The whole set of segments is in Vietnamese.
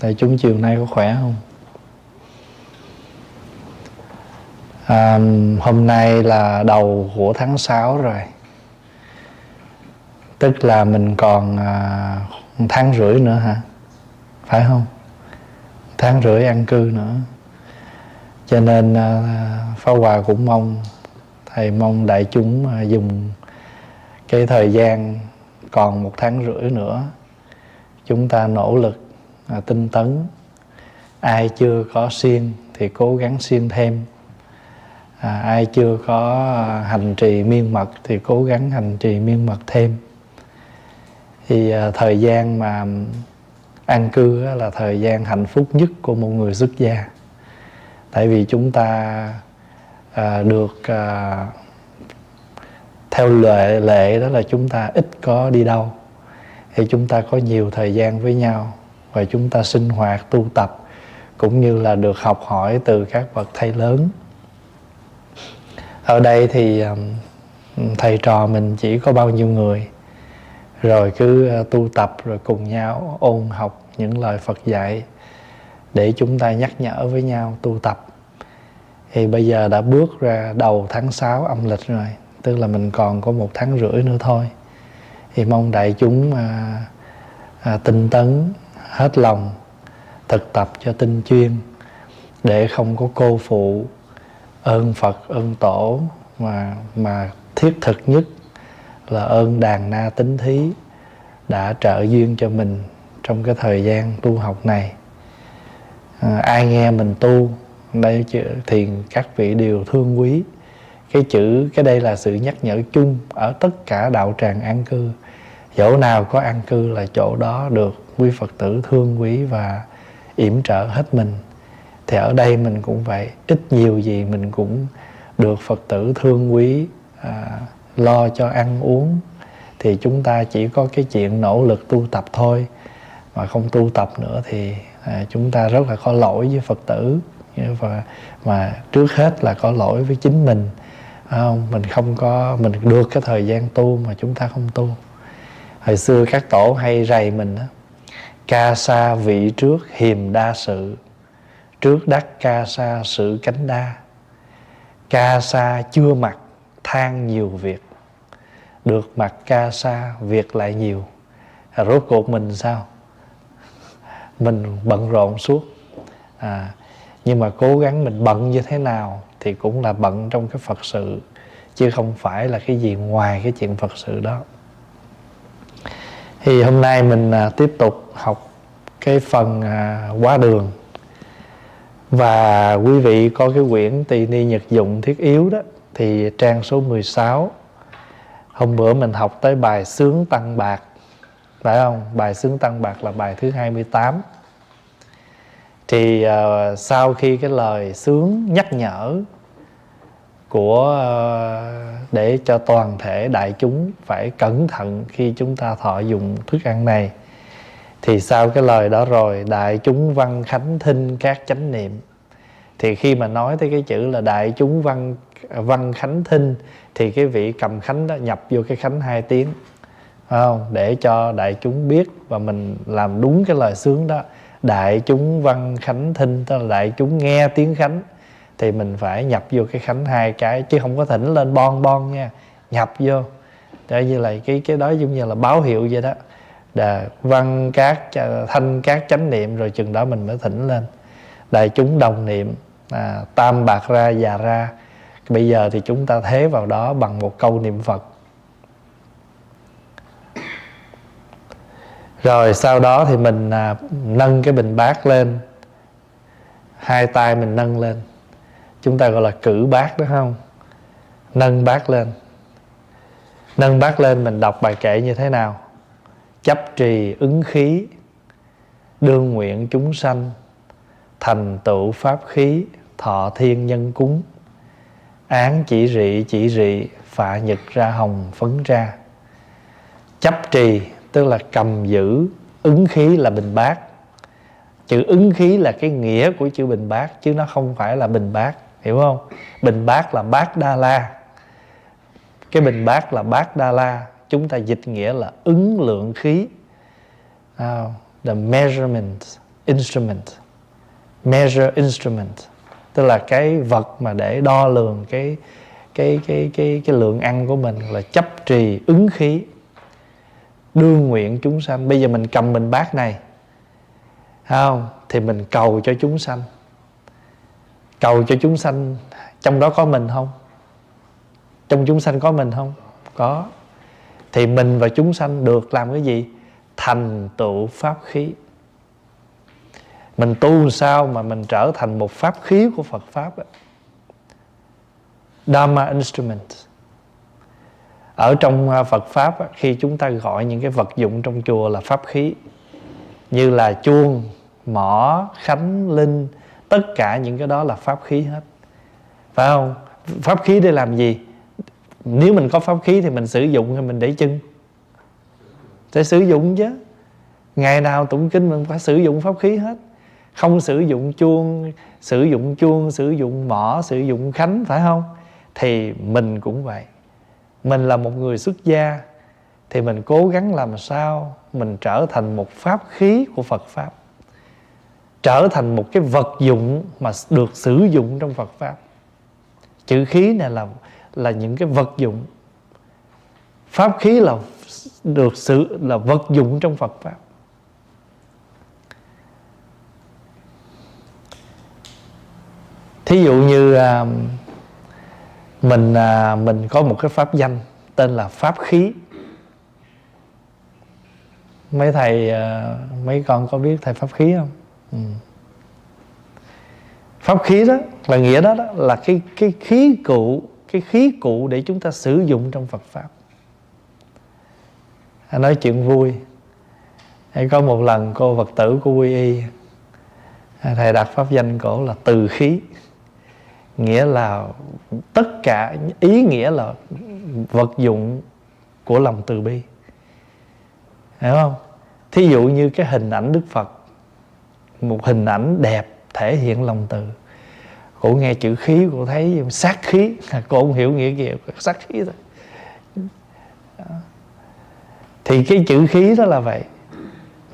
thầy chúng chiều nay có khỏe không? À, hôm nay là đầu của tháng 6 rồi Tức là mình còn à, tháng rưỡi nữa hả? Phải không? Tháng rưỡi ăn cư nữa Cho nên à, Pháp Hòa cũng mong Thầy mong đại chúng à, dùng cái thời gian còn một tháng rưỡi nữa Chúng ta nỗ lực à, tinh tấn. Ai chưa có siêng thì cố gắng siêng thêm. À, ai chưa có à, hành trì miên mật thì cố gắng hành trì miên mật thêm. Thì à, thời gian mà an cư á, là thời gian hạnh phúc nhất của một người xuất gia. Tại vì chúng ta à, được à, theo lệ lệ đó là chúng ta ít có đi đâu. Thì chúng ta có nhiều thời gian với nhau và chúng ta sinh hoạt tu tập cũng như là được học hỏi từ các bậc thầy lớn. Ở đây thì thầy trò mình chỉ có bao nhiêu người rồi cứ ờ, tu tập rồi cùng nhau ôn học những lời Phật dạy để chúng ta nhắc nhở với nhau tu tập. Thì bây giờ đã bước ra đầu tháng 6 âm lịch rồi tức là mình còn có một tháng rưỡi nữa thôi. Thì mong đại chúng à, à, tinh tấn hết lòng thực tập cho tinh chuyên để không có cô phụ ơn Phật ơn tổ mà mà thiết thực nhất là ơn đàn na tính thí đã trợ duyên cho mình trong cái thời gian tu học này. À, ai nghe mình tu đây thì các vị đều thương quý. Cái chữ cái đây là sự nhắc nhở chung ở tất cả đạo tràng an cư. Chỗ nào có an cư là chỗ đó được quý phật tử thương quý và yểm trợ hết mình. Thì ở đây mình cũng vậy ít nhiều gì mình cũng được phật tử thương quý à, lo cho ăn uống. Thì chúng ta chỉ có cái chuyện nỗ lực tu tập thôi. Mà không tu tập nữa thì à, chúng ta rất là có lỗi với phật tử. Và mà trước hết là có lỗi với chính mình. Không? Mình không có mình được cái thời gian tu mà chúng ta không tu. Hồi xưa các tổ hay rầy mình đó ca sa vị trước hiềm đa sự trước đắc ca sa sự cánh đa. Ca sa chưa mặc than nhiều việc được mặc ca sa việc lại nhiều. À, rốt cuộc mình sao? Mình bận rộn suốt. À, nhưng mà cố gắng mình bận như thế nào thì cũng là bận trong cái phật sự chứ không phải là cái gì ngoài cái chuyện phật sự đó thì hôm nay mình à, tiếp tục học cái phần à, quá đường. Và quý vị có cái quyển tỳ ni nhật dụng thiết yếu đó thì trang số 16 hôm bữa mình học tới bài sướng tăng bạc. Phải không? Bài sướng tăng bạc là bài thứ 28 thì uh, sau khi cái lời sướng nhắc nhở của ờ, để cho toàn thể đại chúng phải cẩn thận khi chúng ta thọ dụng thức ăn này. Thì sau cái lời đó rồi, đại chúng văn khánh thinh các chánh niệm. Thì khi mà nói tới cái chữ là đại chúng văn văn khánh thinh, thì cái vị cầm khánh đó nhập vô cái khánh hai tiếng. Không? Để cho đại chúng biết và mình làm đúng cái lời sướng đó. Đại chúng văn khánh thinh, tức là đại chúng nghe tiếng khánh thì mình phải nhập vô cái khánh hai cái chứ không có thỉnh lên bon bon nha. Nhập vô. Để như là cái cái đó giống như là báo hiệu vậy đó. Đà, văn các à, thanh các chánh niệm rồi chừng đó mình mới thỉnh lên. Đại chúng đồng niệm à, tam bạc ra già ra. Bây giờ thì chúng ta thế vào đó bằng một câu niệm phật. Rồi sau đó thì mình à, nâng cái bình bát lên. Hai tay mình nâng lên chúng ta gọi là cử bát đúng không? Nâng bát lên. Nâng bát lên mình đọc bài kệ như thế nào? Chấp trì ứng khí. Đương nguyện chúng sanh. Thành tựu pháp khí. Thọ thiên nhân cúng. Án chỉ rị chỉ rị. Phạ nhật ra hồng phấn ra. Chấp trì, tức là cầm giữ. Ứng khí là bình bát chữ ứng khí là cái nghĩa của chữ bình bát chứ nó không phải là bình bát hiểu không? Bình bát là bát đa la. Cái bình bát là bát đa la chúng ta dịch nghĩa là ứng lượng khí. Uh, the measurement instrument. Measure instrument. Tức là cái vật mà để đo lường cái cái cái cái cái lượng ăn của mình là chấp trì ứng khí. Đương nguyện chúng sanh. Bây giờ mình cầm mình bát này. Không? Thì mình cầu cho chúng sanh cầu cho chúng sanh, trong đó có mình không? Trong chúng sanh có mình không? Có. Thì mình và chúng sanh được làm cái gì? Thành tựu pháp khí. Mình tu sao mà mình trở thành một pháp khí của Phật pháp đó. Dharma instrument ở trong à, Phật pháp khi chúng ta gọi những cái vật dụng trong chùa là pháp khí, như là chuông, mỏ, khánh linh tất cả những cái đó là pháp khí hết. Phải không? Pháp khí để làm gì? Nếu mình có pháp khí thì mình sử dụng hay mình để chân. Sẽ sử dụng chứ. Ngày nào tụng kinh mình phải sử dụng pháp khí hết. Không sử dụng chuông, sử dụng chuông, sử dụng mỏ, sử dụng khánh, phải không? Thì mình cũng vậy. Mình là một người xuất gia thì mình cố gắng làm sao mình trở thành một pháp khí của Phật pháp trở thành một cái vật dụng mà được sử dụng trong Phật pháp. Chữ khí này là là những cái vật dụng. Pháp khí là được sử là vật dụng trong Phật pháp. Thí dụ như à, mình à, mình có một cái pháp danh tên là pháp khí. Mấy thầy à, mấy con có biết thầy pháp khí không? Ừ. pháp khí đó là nghĩa đó, đó là cái cái khí cụ cái khí cụ để chúng ta sử dụng trong Phật pháp. Nói chuyện vui. Hay có một lần cô Phật tử của quy y thầy đặt pháp danh cổ là từ khí. Nghĩa là tất cả ý nghĩa là vật dụng của lòng từ bi. Hiểu không? Thí dụ như cái hình ảnh đức phật một hình ảnh đẹp thể hiện lòng từ. Cụ nghe chữ khí cụ thấy sát khí. Cụ không hiểu nghĩa gì sát khí thôi. Thì cái chữ khí đó là vậy.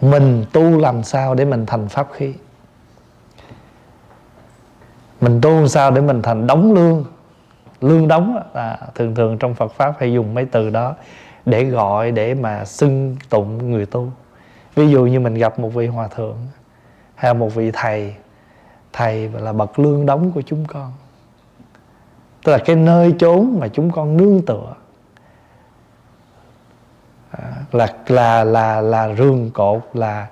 Mình tu làm sao để mình thành pháp khí? Mình tu làm sao để mình thành đóng lương? Lương đóng là thường thường trong Phật pháp hay dùng mấy từ đó để gọi, để mà xưng tụng người tu. Ví dụ như mình gặp một vị hòa thượng hay là một vị thầy. Thầy là bậc lương đóng của chúng con. Tức là cái nơi chốn mà chúng con nương tựa. À, là là là là rương cột là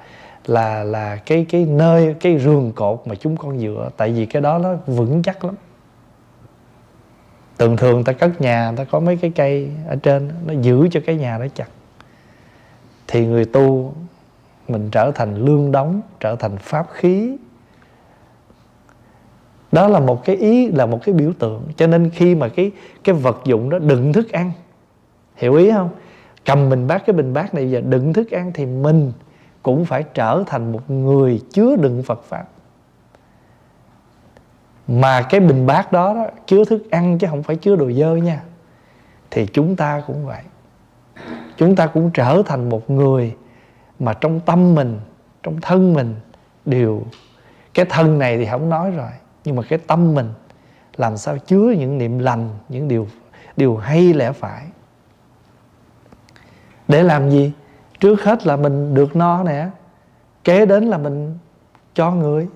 là là cái cái nơi cái rương cột mà chúng con dựa. Tại vì cái đó nó vững chắc lắm. Thường thường ta cất nhà ta có mấy cái cây ở trên nó giữ cho cái nhà đó chặt. Thì người tu mình trở thành lương đóng trở thành pháp khí. Đó là một cái ý là một cái biểu tượng. Cho nên khi mà cái cái vật dụng đó đựng thức ăn hiểu ý không? Cầm bình bát cái bình bát này giờ đựng thức ăn thì mình cũng phải trở thành một người chứa đựng Phật pháp. Mà cái bình bát đó, đó chứa thức ăn chứ không phải chứa đồ dơ nha thì chúng ta cũng vậy. Chúng ta cũng trở thành một người mà trong tâm mình, trong thân mình đều, cái thân này thì không nói rồi, nhưng mà cái tâm mình làm sao chứa những niệm lành, những điều điều hay lẽ phải. Để làm gì? Trước hết là mình được no nè, kế đến là mình cho người.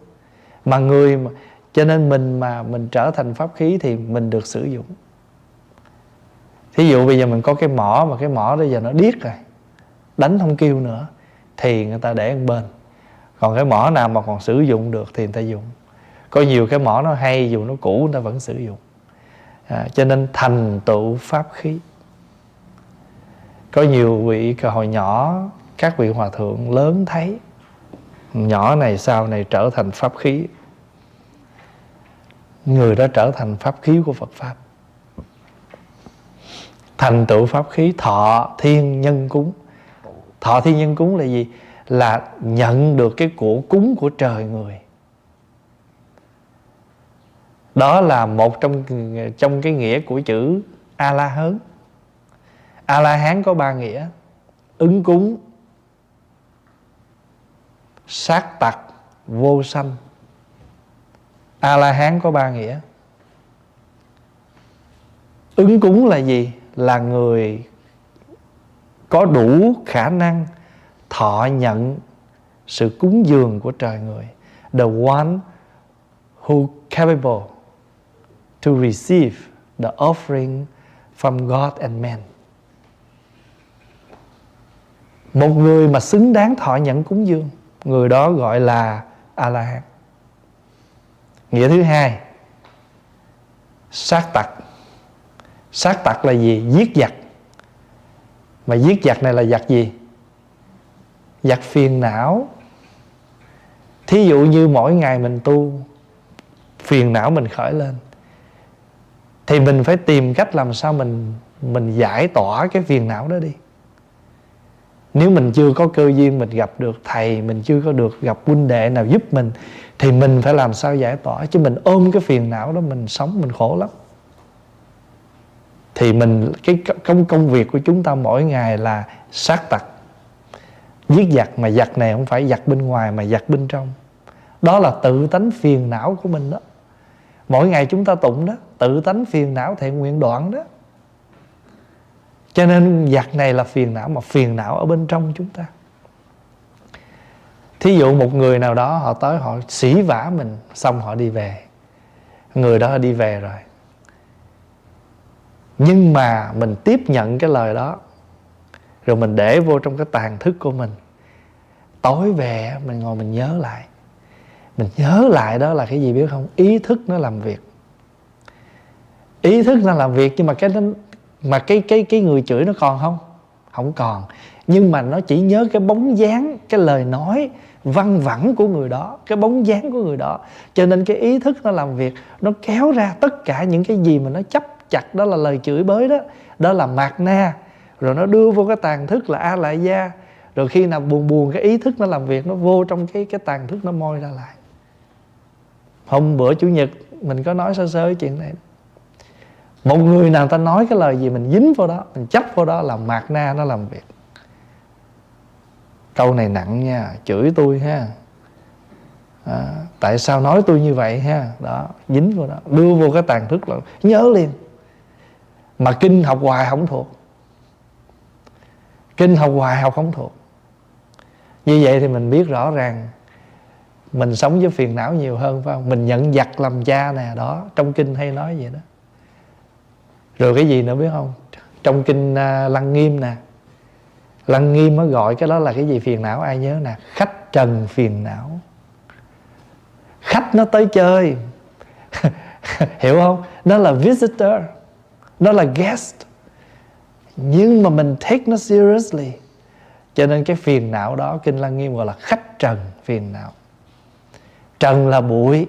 Mà người mà, cho nên mình mà mình trở thành pháp khí thì mình được sử dụng. Thí dụ bây giờ mình có cái mỏ mà cái mỏ bây giờ nó điếc rồi, đánh không kêu nữa thì người ta để một bên. Còn cái mỏ nào mà còn sử dụng được thì người ta dùng. Có nhiều cái mỏ nó hay dù nó cũ người ta vẫn sử dụng. À, cho nên thành tựu pháp khí. Có nhiều vị hồi nhỏ các vị hòa thượng lớn thấy nhỏ này sau này trở thành pháp khí. Người đó trở thành pháp khí của Phật pháp. Thành tựu pháp khí thọ thiên nhân cúng thọ thiên nhân cúng là gì? Là nhận được cái của cúng của trời người. Đó là một trong trong cái nghĩa của chữ a la hớn a la hán có ba nghĩa. Ứng cúng, sát tặc, vô sanh. A la hán có ba nghĩa. Ứng cúng là gì? Là người có đủ khả năng thọ nhận sự cúng dường của trời người. The one who capable to receive the offering from God and man một người mà xứng đáng thọ nhận cúng dường, người đó gọi là a la hán nghĩa thứ hai, sát tặc. Sát tặc là gì? Giết giặc mà giết giặc này là giặc gì? Giặc phiền não. Thí dụ như mỗi ngày mình tu, phiền não mình khởi lên, thì mình phải tìm cách làm sao mình mình giải tỏa cái phiền não đó đi. Nếu mình chưa có cơ duyên mình gặp được thầy, mình chưa có được gặp huynh đệ nào giúp mình, thì mình phải làm sao giải tỏa, chứ mình ôm cái phiền não đó mình sống mình khổ lắm thì mình, cái công công việc của chúng ta mỗi ngày là sát tặc. Giết giặc mà giặc này không phải giặc bên ngoài mà giặc bên trong. Đó là tự tánh phiền não của mình đó. Mỗi ngày chúng ta tụng đó, tự tánh phiền não thiện nguyện đoạn đó. Cho nên giặc này là phiền não mà phiền não ở bên trong chúng ta. Thí dụ một người nào đó họ tới họ xỉ vả mình, xong họ đi về. Người đó đi về rồi nhưng mà mình tiếp nhận cái lời đó, rồi mình để vô trong cái tàn thức của mình. Tối về, mình ngồi mình nhớ lại. Mình nhớ lại đó là cái gì biết không? Ý thức nó làm việc. Ý thức nó làm việc, nhưng mà cái mà cái cái cái người chửi nó còn không? Không còn. Nhưng mà nó chỉ nhớ cái bóng dáng, cái lời nói văn vẳng của người đó, cái bóng dáng của người đó. Cho nên cái ý thức nó làm việc, nó kéo ra tất cả những cái gì mà nó chấp chặt đó là lời chửi bới đó. Đó là mạt na. Rồi nó đưa vô cái tàn thức là a lại gia rồi khi nào buồn buồn cái ý thức nó làm việc nó vô trong cái cái tàn thức nó moi ra lại. Hôm bữa chủ nhật mình có nói sơ sơ cái chuyện này. Một người nào ta nói cái lời gì mình dính vô đó mình chấp vô đó là mạt na nó làm việc. Câu này nặng nha chửi tôi ha. À, tại sao nói tôi như vậy ha? Đó dính vô đó. Đưa vô cái tàn thức là nhớ liền mà kinh học hoài không thuộc. Kinh học hoài học không thuộc. Như vậy thì mình biết rõ ràng mình sống với phiền não nhiều hơn phải không? Mình nhận giặc làm cha nè đó trong kinh hay nói vậy đó. Rồi cái gì nữa biết không? Trong kinh uh, lăng nghiêm nè. Lăng nghiêm mới gọi cái đó là cái gì? Phiền não ai nhớ nè? Khách trần phiền não. Khách nó tới chơi. Hiểu không? Nó là visitor nó là guest. Nhưng mà mình take nó seriously. Cho nên cái phiền não đó, kinh lăng nghiêm gọi là khách trần phiền não. Trần là bụi.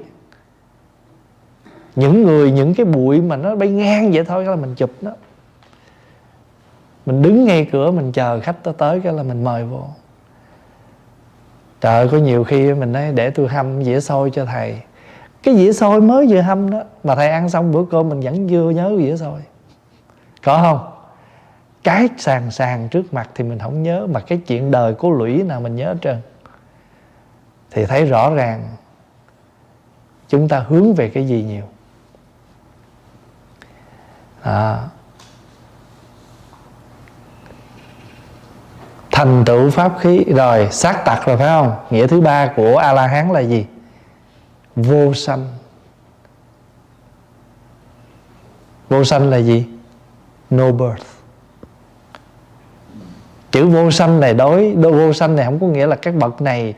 Những người, những cái bụi mà nó bay ngang vậy thôi là mình chụp nó. Mình đứng ngay cửa, mình chờ khách tới tới cái là mình mời vô. Trời, có nhiều khi mình nói, để tôi hâm dĩa xôi cho thầy. Cái dĩa xôi mới vừa hâm đó, mà thầy ăn xong bữa cơm mình vẫn chưa nhớ dĩa xôi có không? Cái sàn sàn trước mặt thì mình không nhớ, mà cái chuyện đời của lũy nào mình nhớ trơn. Thì thấy rõ ràng, chúng ta hướng về cái gì nhiều. À. thành tựu pháp khí. Rồi, sát tặc rồi phải không? Nghĩa thứ ba của a la hán là gì? Vô sanh. Vô sanh là gì? No birth. Chữ vô sanh này đối vô sanh này không có nghĩa là các bậc này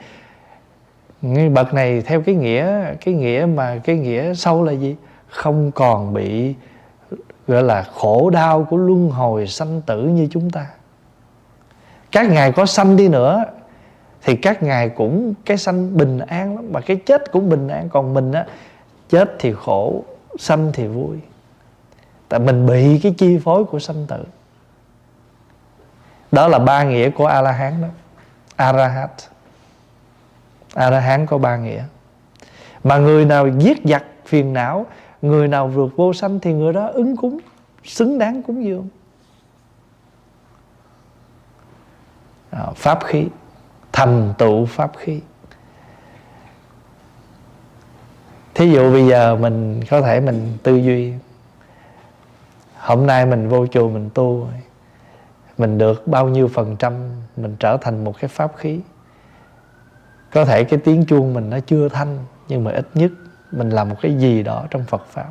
bậc này theo cái nghĩa cái nghĩa mà, cái nghĩa sâu là gì? Không còn bị, gọi là khổ đau của luân hồi sanh tử như chúng ta. Các ngài có sanh đi nữa, thì các ngài cũng, cái sanh bình an lắm. Mà cái chết cũng bình an, còn mình á, chết thì khổ, sanh thì vui tại mình bị cái chi phối của sanh tử. Đó là ba nghĩa của a la hán đó. Arahat a la hán có ba nghĩa. Mà người nào giết giặc, phiền não, người nào vượt vô sanh thì người đó ứng cúng, xứng đáng cúng dường. À, pháp khí. Thành tựu pháp khí. Thí dụ bây giờ mình, có thể mình tư duy hôm nay mình vô chùa mình tu mình được bao nhiêu phần trăm mình trở thành một cái pháp khí. Có thể cái tiếng chuông mình nó chưa thanh nhưng mà ít nhất mình làm một cái gì đó trong Phật pháp.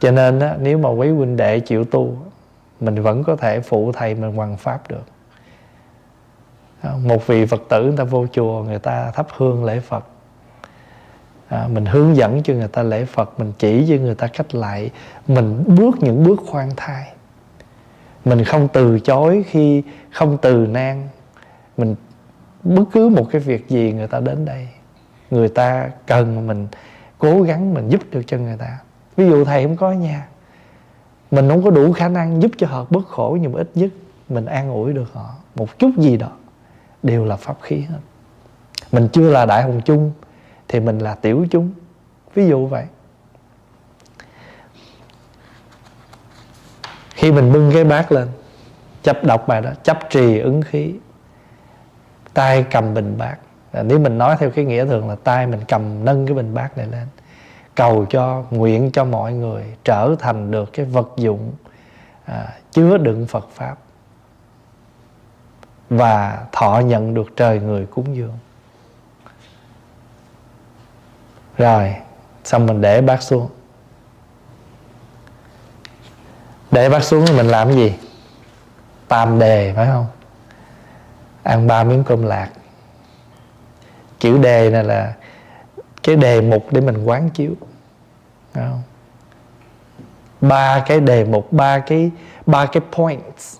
Cho nên á, nếu mà quý huynh đệ chịu tu mình vẫn có thể phụ thầy mình hoàn pháp được. Một vị phật tử người ta vô chùa người ta thắp hương lễ phật à, mình hướng dẫn cho người ta lễ phật mình chỉ cho người ta cách lại mình bước những bước khoan thai. Mình không từ chối khi không từ nan. Mình bất cứ một cái việc gì người ta đến đây người ta cần mình cố gắng mình giúp được cho người ta. Ví dụ thầy không có nhà mình không có đủ khả năng giúp cho họ bớt khổ nhưng mà ít nhất mình an ủi được họ. Một chút gì đó đều là pháp khí hết. Mình chưa là đại hồng chung thì mình là tiểu chúng. Ví dụ vậy. Khi mình bưng cái bát lên chấp đọc bài đó chấp trì ứng khí tay cầm bình bát. À, nếu mình nói theo cái nghĩa thường là tay mình cầm nâng cái bình bát này lên cầu cho nguyện cho mọi người trở thành được cái vật dụng à, chứa đựng Phật pháp và thọ nhận được trời người cúng dường. Rồi, xong mình để bát xuống. Để bát xuống thì mình làm cái gì? Tam đề, phải không? Ăn ba miếng cơm lạc. Chữ đề này là cái đề mục để mình quán chiếu. Không? ba cái đề mục, ba cái ba cái points,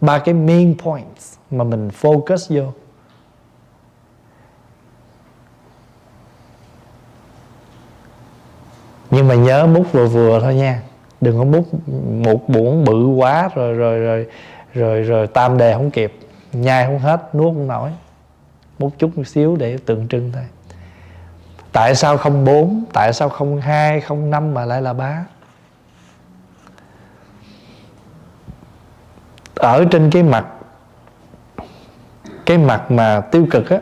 ba cái main points mà mình focus vô. Nhưng mà nhớ múc vừa vừa thôi nha. Đừng có múc một muỗng bự quá rồi rồi rồi rồi rồi tam đề không kịp. Nhai không hết, nuốt không nổi. Một chút một xíu để tượng trưng thôi. Tại sao không bốn? Tại sao không hai, không năm mà lại là ba? Ở trên cái mặt cái mặt mà tiêu cực á,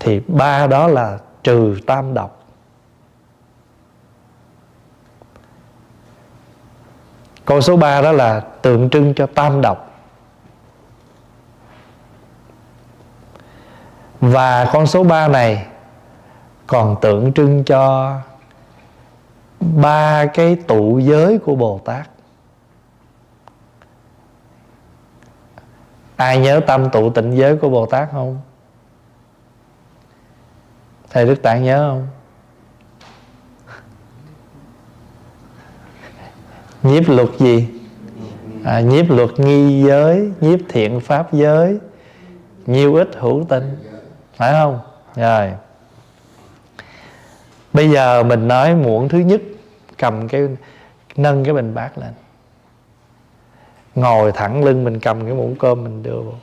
thì ba đó là trừ tam độc. Con số 3 đó là tượng trưng cho tam độc Và con số 3 này còn tượng trưng cho ba cái tụ giới của Bồ Tát. Ai nhớ tâm tụ tịnh giới của Bồ Tát không? Thầy Đức Tạng nhớ không? Nhiếp luật gì? À, nhiếp luật nghi giới, nhiếp thiện pháp giới, nhiêu ít hữu tinh phải không? Rồi. Bây giờ mình nói muỗng thứ nhất cầm cái nâng cái bình bát lên. Ngồi thẳng lưng mình cầm cái muỗng cơm mình đưa vào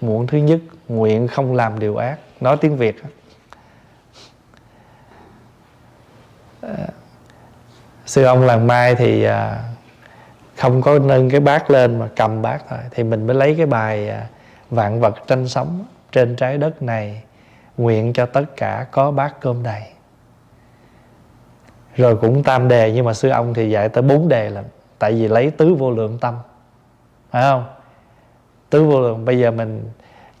muỗng thứ nhất nguyện không làm điều ác. Nói tiếng việt à, sư ông làng mai thì à, không có nâng cái bát lên mà cầm bát thôi. Thì mình mới lấy cái bài à, vạn vật tranh sống trên trái đất này, nguyện cho tất cả có bát cơm đầy. Rồi cũng tam đề, nhưng mà sư ông thì dạy tới bốn đề là tại vì lấy tứ vô lượng tâm, phải không? Tứ vô lượng, bây giờ mình,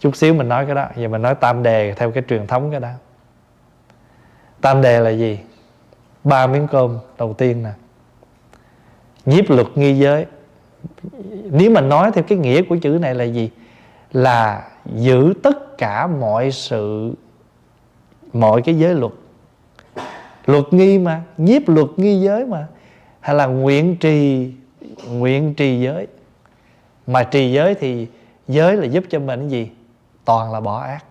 chút xíu mình nói cái đó. Giờ mình nói tam đề theo cái truyền thống cái đó. Tam đề là gì? Ba miếng cơm đầu tiên nè. Nhiếp luật nghi giới. Nếu mà nói theo cái nghĩa của chữ này là gì? Là giữ tất cả mọi sự, mọi cái giới luật. Luật nghi mà, nhiếp luật nghi giới mà. Hay là nguyện trì nguyện trì giới. Mà trì giới thì giới là giúp cho mình cái gì? Toàn là bỏ ác.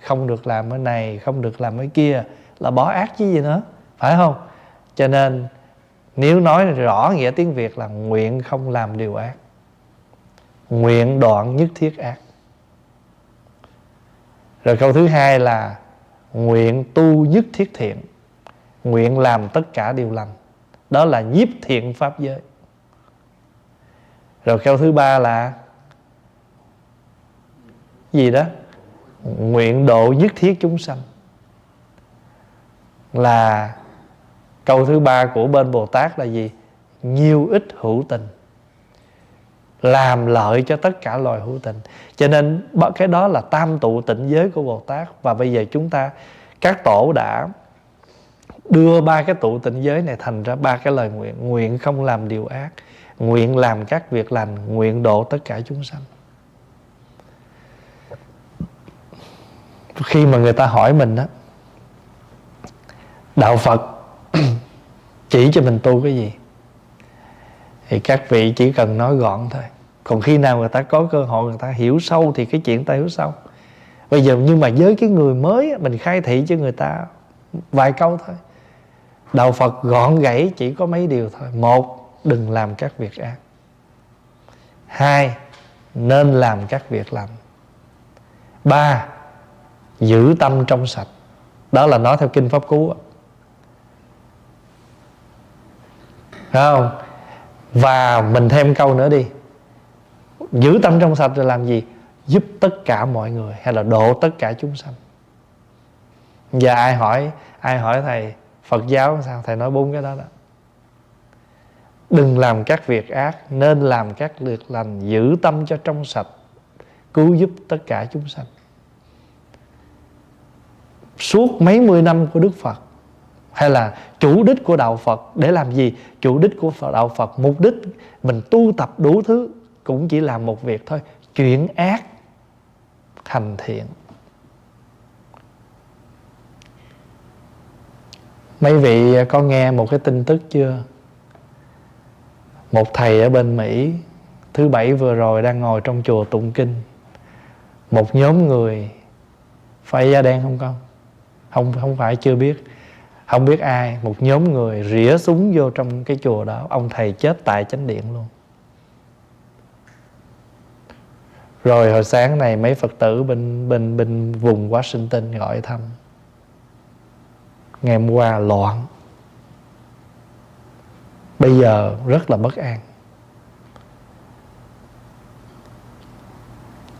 Không được làm cái này, không được làm cái kia. Là bỏ ác chứ gì nữa. Phải không? Cho nên, nếu nói rõ nghĩa tiếng việt là nguyện không làm điều ác, nguyện đoạn nhất thiết ác. Rồi câu thứ hai là nguyện tu nhất thiết thiện, nguyện làm tất cả điều lành. Đó là nhiếp thiện pháp giới. Rồi câu thứ ba là gì đó? Nguyện độ nhất thiết chúng sanh là câu thứ ba của bên bồ tát là gì? Nhiều ít hữu tình. Làm lợi cho tất cả loài hữu tình. Cho nên cái đó là tam tụ tịnh giới của bồ tát. Và bây giờ chúng ta, các tổ đã đưa ba cái tụ tịnh giới này thành ra ba cái lời nguyện. Nguyện không làm điều ác, nguyện làm các việc lành, nguyện độ tất cả chúng sanh. Khi mà người ta hỏi mình đó đạo phật chỉ cho mình tu cái gì? Thì các vị chỉ cần nói gọn thôi. Còn khi nào người ta có cơ hội, người ta hiểu sâu thì cái chuyện ta hiểu sâu. Bây giờ nhưng mà với cái người mới mình khai thị cho người ta vài câu thôi. Đạo phật gọn gãy chỉ có mấy điều thôi. Một, đừng làm các việc ác. Hai, nên làm các việc lành. Ba, giữ tâm trong sạch. Đó là nói theo kinh pháp cú không. Và mình thêm câu nữa đi. Giữ tâm trong sạch rồi làm gì? Giúp tất cả mọi người hay là độ tất cả chúng sanh. Giờ ai hỏi ai hỏi thầy phật giáo sao? Thầy nói bốn cái đó đó. Đừng làm các việc ác, nên làm các việc lành, giữ tâm cho trong sạch, cứu giúp tất cả chúng sanh. Suốt mấy mươi năm của đức phật hay là chủ đích của đạo phật để làm gì? Chủ đích của đạo phật, mục đích mình tu tập đủ thứ cũng chỉ làm một việc thôi. Chuyển ác thành thiện. Mấy vị có nghe một cái tin tức chưa? Một thầy ở bên mỹ thứ bảy vừa rồi đang ngồi trong chùa tụng kinh. Một nhóm người, phải da đen không con? Không không phải, chưa biết không biết ai, một nhóm người rỉa súng vô trong cái chùa đó. Ông thầy chết tại chánh điện luôn. Rồi hồi sáng này mấy phật tử bên bên bên vùng washington gọi thăm. Ngày hôm qua loạn. Bây giờ rất là bất an.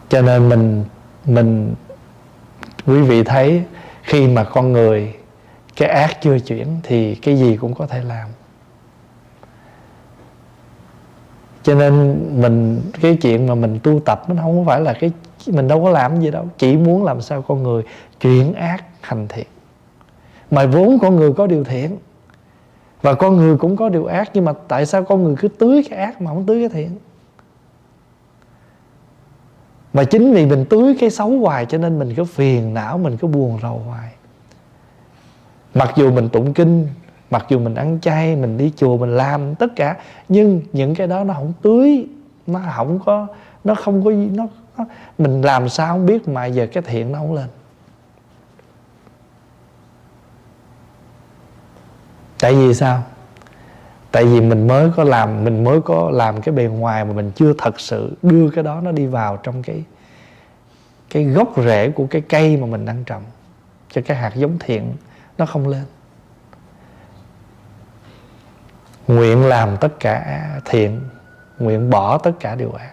Cho nên mình mình, quý vị thấy khi mà con người cái ác chưa chuyển thì cái gì cũng có thể làm. Cho nên mình, cái chuyện mà mình tu tập nó không phải là cái, mình đâu có làm gì đâu. Chỉ muốn làm sao con người chuyển ác thành thiện. Mà vốn con người có điều thiện, và con người cũng có điều ác, nhưng mà tại sao con người cứ tưới cái ác mà không tưới cái thiện? Mà chính vì mình tưới cái xấu hoài cho nên mình cứ phiền não, mình cứ buồn rầu hoài mặc dù mình tụng kinh mặc dù mình ăn chay mình đi chùa mình làm tất cả nhưng những cái đó nó không tưới nó không có nó không có nó, nó mình làm sao không biết mà giờ cái thiện nó không lên. Tại vì sao? Tại vì mình mới có làm mình mới có làm cái bề ngoài mà mình chưa thật sự đưa cái đó nó đi vào trong cái cái gốc rễ của cái cây mà mình đang trồng cho cái hạt giống thiện nó không lên. Nguyện làm tất cả thiện, nguyện bỏ tất cả điều ác.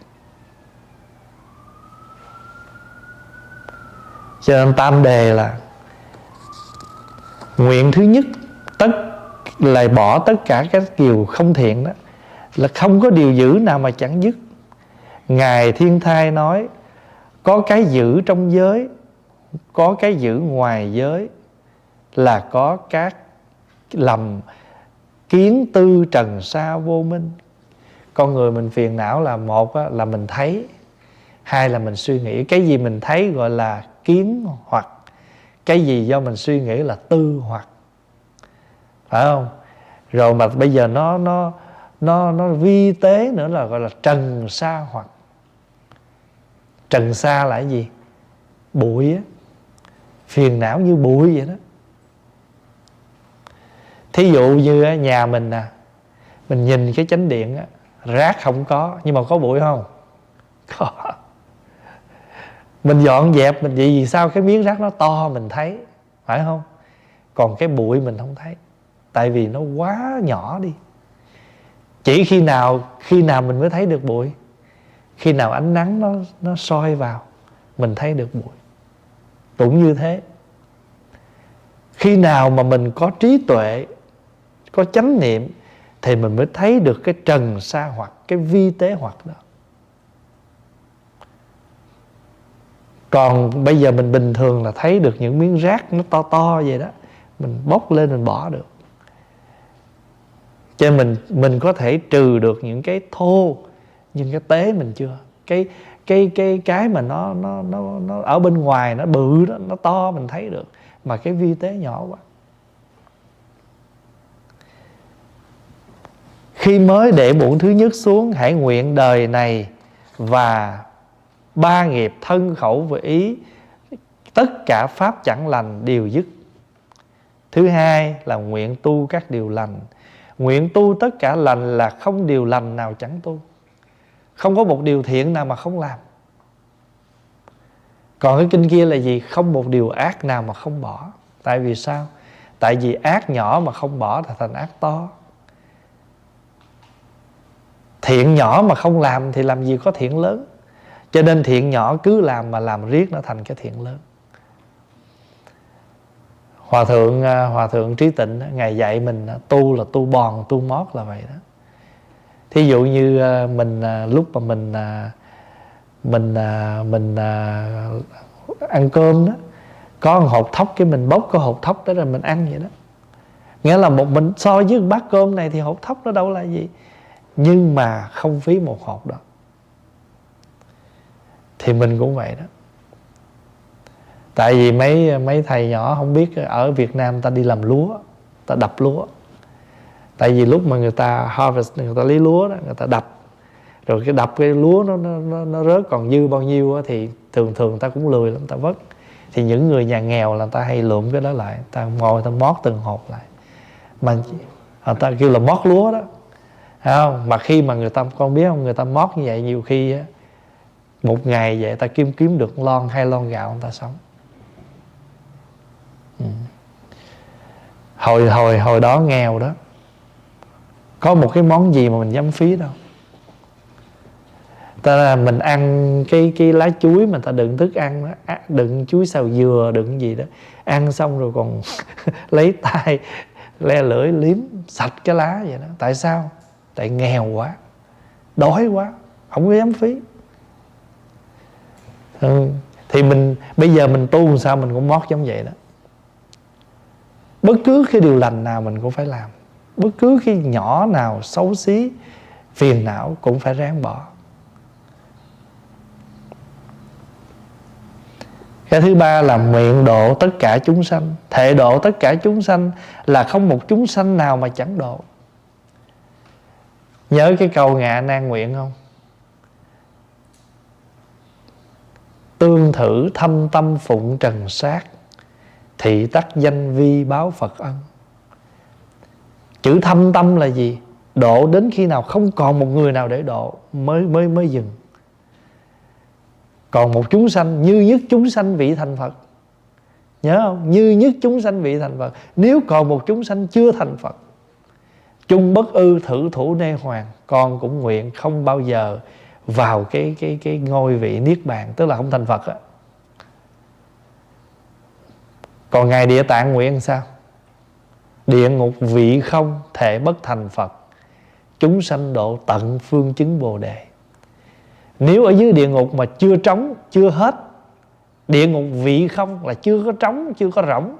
Cho nên tam đề là nguyện thứ nhất, tất là bỏ tất cả các điều không thiện đó, là không có điều giữ nào mà chẳng dứt. Ngài thiên thai nói, có cái giữ trong giới, có cái giữ ngoài giới là có các lầm kiến tư trần sa vô minh. Con người mình phiền não là một là mình thấy. Hai là mình suy nghĩ. Cái gì mình thấy gọi là kiến hoặc. Cái gì do mình suy nghĩ là tư hoặc. Phải không? Rồi mà bây giờ nó nó nó nó vi tế nữa là gọi là trần sa hoặc. Trần sa là cái gì? Bụi á. Phiền não như bụi vậy đó thí dụ như nhà mình nè, mình nhìn cái chánh điện á, rác không có, nhưng mà có bụi không? Có. Mình dọn dẹp, mình vậy vì sao cái miếng rác nó to mình thấy, phải không? Còn cái bụi mình không thấy, tại vì nó quá nhỏ đi. Chỉ khi nào khi nào mình mới thấy được bụi, khi nào ánh nắng nó nó soi vào, mình thấy được bụi. Cũng như thế. Khi nào mà mình có trí tuệ có chánh niệm thì mình mới thấy được cái trần sa hoặc, cái vi tế hoặc đó. Còn bây giờ mình bình thường là thấy được những miếng rác nó to to vậy đó, mình bốc lên mình bỏ được. Cho nên mình mình có thể trừ được những cái thô nhưng cái tế mình chưa? Cái cái cái cái mà nó nó nó nó ở bên ngoài, nó bự đó, nó to mình thấy được, mà cái vi tế nhỏ quá. Khi mới để muộn thứ nhất xuống, hãy nguyện đời này và ba nghiệp thân khẩu và ý. Tất cả pháp chẳng lành đều dứt. Thứ hai là nguyện tu các điều lành. Nguyện tu tất cả lành là không điều lành nào chẳng tu. Không có một điều thiện nào mà không làm. Còn cái kinh kia là gì? Không một điều ác nào mà không bỏ. Tại vì sao? Tại vì ác nhỏ mà không bỏ là thành ác to thiện nhỏ mà không làm thì làm gì có thiện lớn? Cho nên thiện nhỏ cứ làm mà làm riết nó thành cái thiện lớn. Hòa thượng à, hòa thượng trí tịnh ngài dạy mình à, tu là tu bòn, tu mót là vậy đó. Thí dụ như à, mình lúc mà mình mình mình ăn cơm đó có một hộp thóc cái mình bốc cái hộp thóc đó rồi mình ăn vậy đó. Nghĩa là một mình, so với bát cơm này thì hộp thóc nó đâu là gì? Nhưng mà không phí một hộp đó. Thì mình cũng vậy đó. Tại vì mấy mấy thầy nhỏ không biết ở Việt Nam ta đi làm lúa ta đập lúa. Tại vì lúc mà người ta harvest người ta lấy lúa đó người ta đập. Rồi cái đập cái lúa nó nó nó rớt còn dư bao nhiêu đó, thì thường thường ta cũng lười lắm ta vất. Thì những người nhà nghèo là ta hay lượm cái đó lại ta ngồi ta mót từng hộp lại. Mà người ta kêu là mót lúa đó. Thấy không? Mà khi mà người ta con biết không? Người ta mót như vậy nhiều khi á, một ngày vậy ta kiếm kiếm được lon hai lon gạo người ta sống. Ừ. hồi hồi hồi đó nghèo đó. Có một cái món gì mà mình dám phí đâu. Ta là mình ăn cái cái lá chuối mà ta đựng thức ăn đó. À, đựng chuối xào dừa đựng gì đó. Ăn xong rồi còn lấy tay le lưỡi liếm sạch cái lá vậy đó. Tại sao? Tại nghèo quá, đói quá, không có dám phí. Ừ. thì mình, bây giờ mình tu làm sao mình cũng mót giống vậy đó. Bất cứ cái điều lành nào mình cũng phải làm. Bất cứ cái nhỏ nào, xấu xí, phiền não cũng phải ráng bỏ. Cái thứ ba là nguyện độ tất cả chúng sanh. Thệ độ tất cả chúng sanh là không một chúng sanh nào mà chẳng độ nhớ cái câu ngạ nan nguyện không? Tương thử thâm tâm phụng trần sát thị tắc danh vi báo phật ân. Chữ thâm tâm là gì? Độ đến khi nào không còn một người nào để độ mới mới mới dừng. Còn một chúng sanh, như nhất chúng sanh vị thành phật. Nhớ không? Như nhất chúng sanh vị thành phật. Nếu còn một chúng sanh chưa thành phật chung bất ư, thử thủ nê hoàng, con cũng nguyện không bao giờ vào cái cái cái ngôi vị niết bàn, tức là không thành phật á. Còn ngài địa tạng nguyện sao? Địa ngục vị không thể bất thành phật. Chúng sanh độ tận phương chứng bồ đề. Nếu ở dưới địa ngục mà chưa trống, chưa hết, địa ngục vị không là chưa có trống, chưa có rỗng,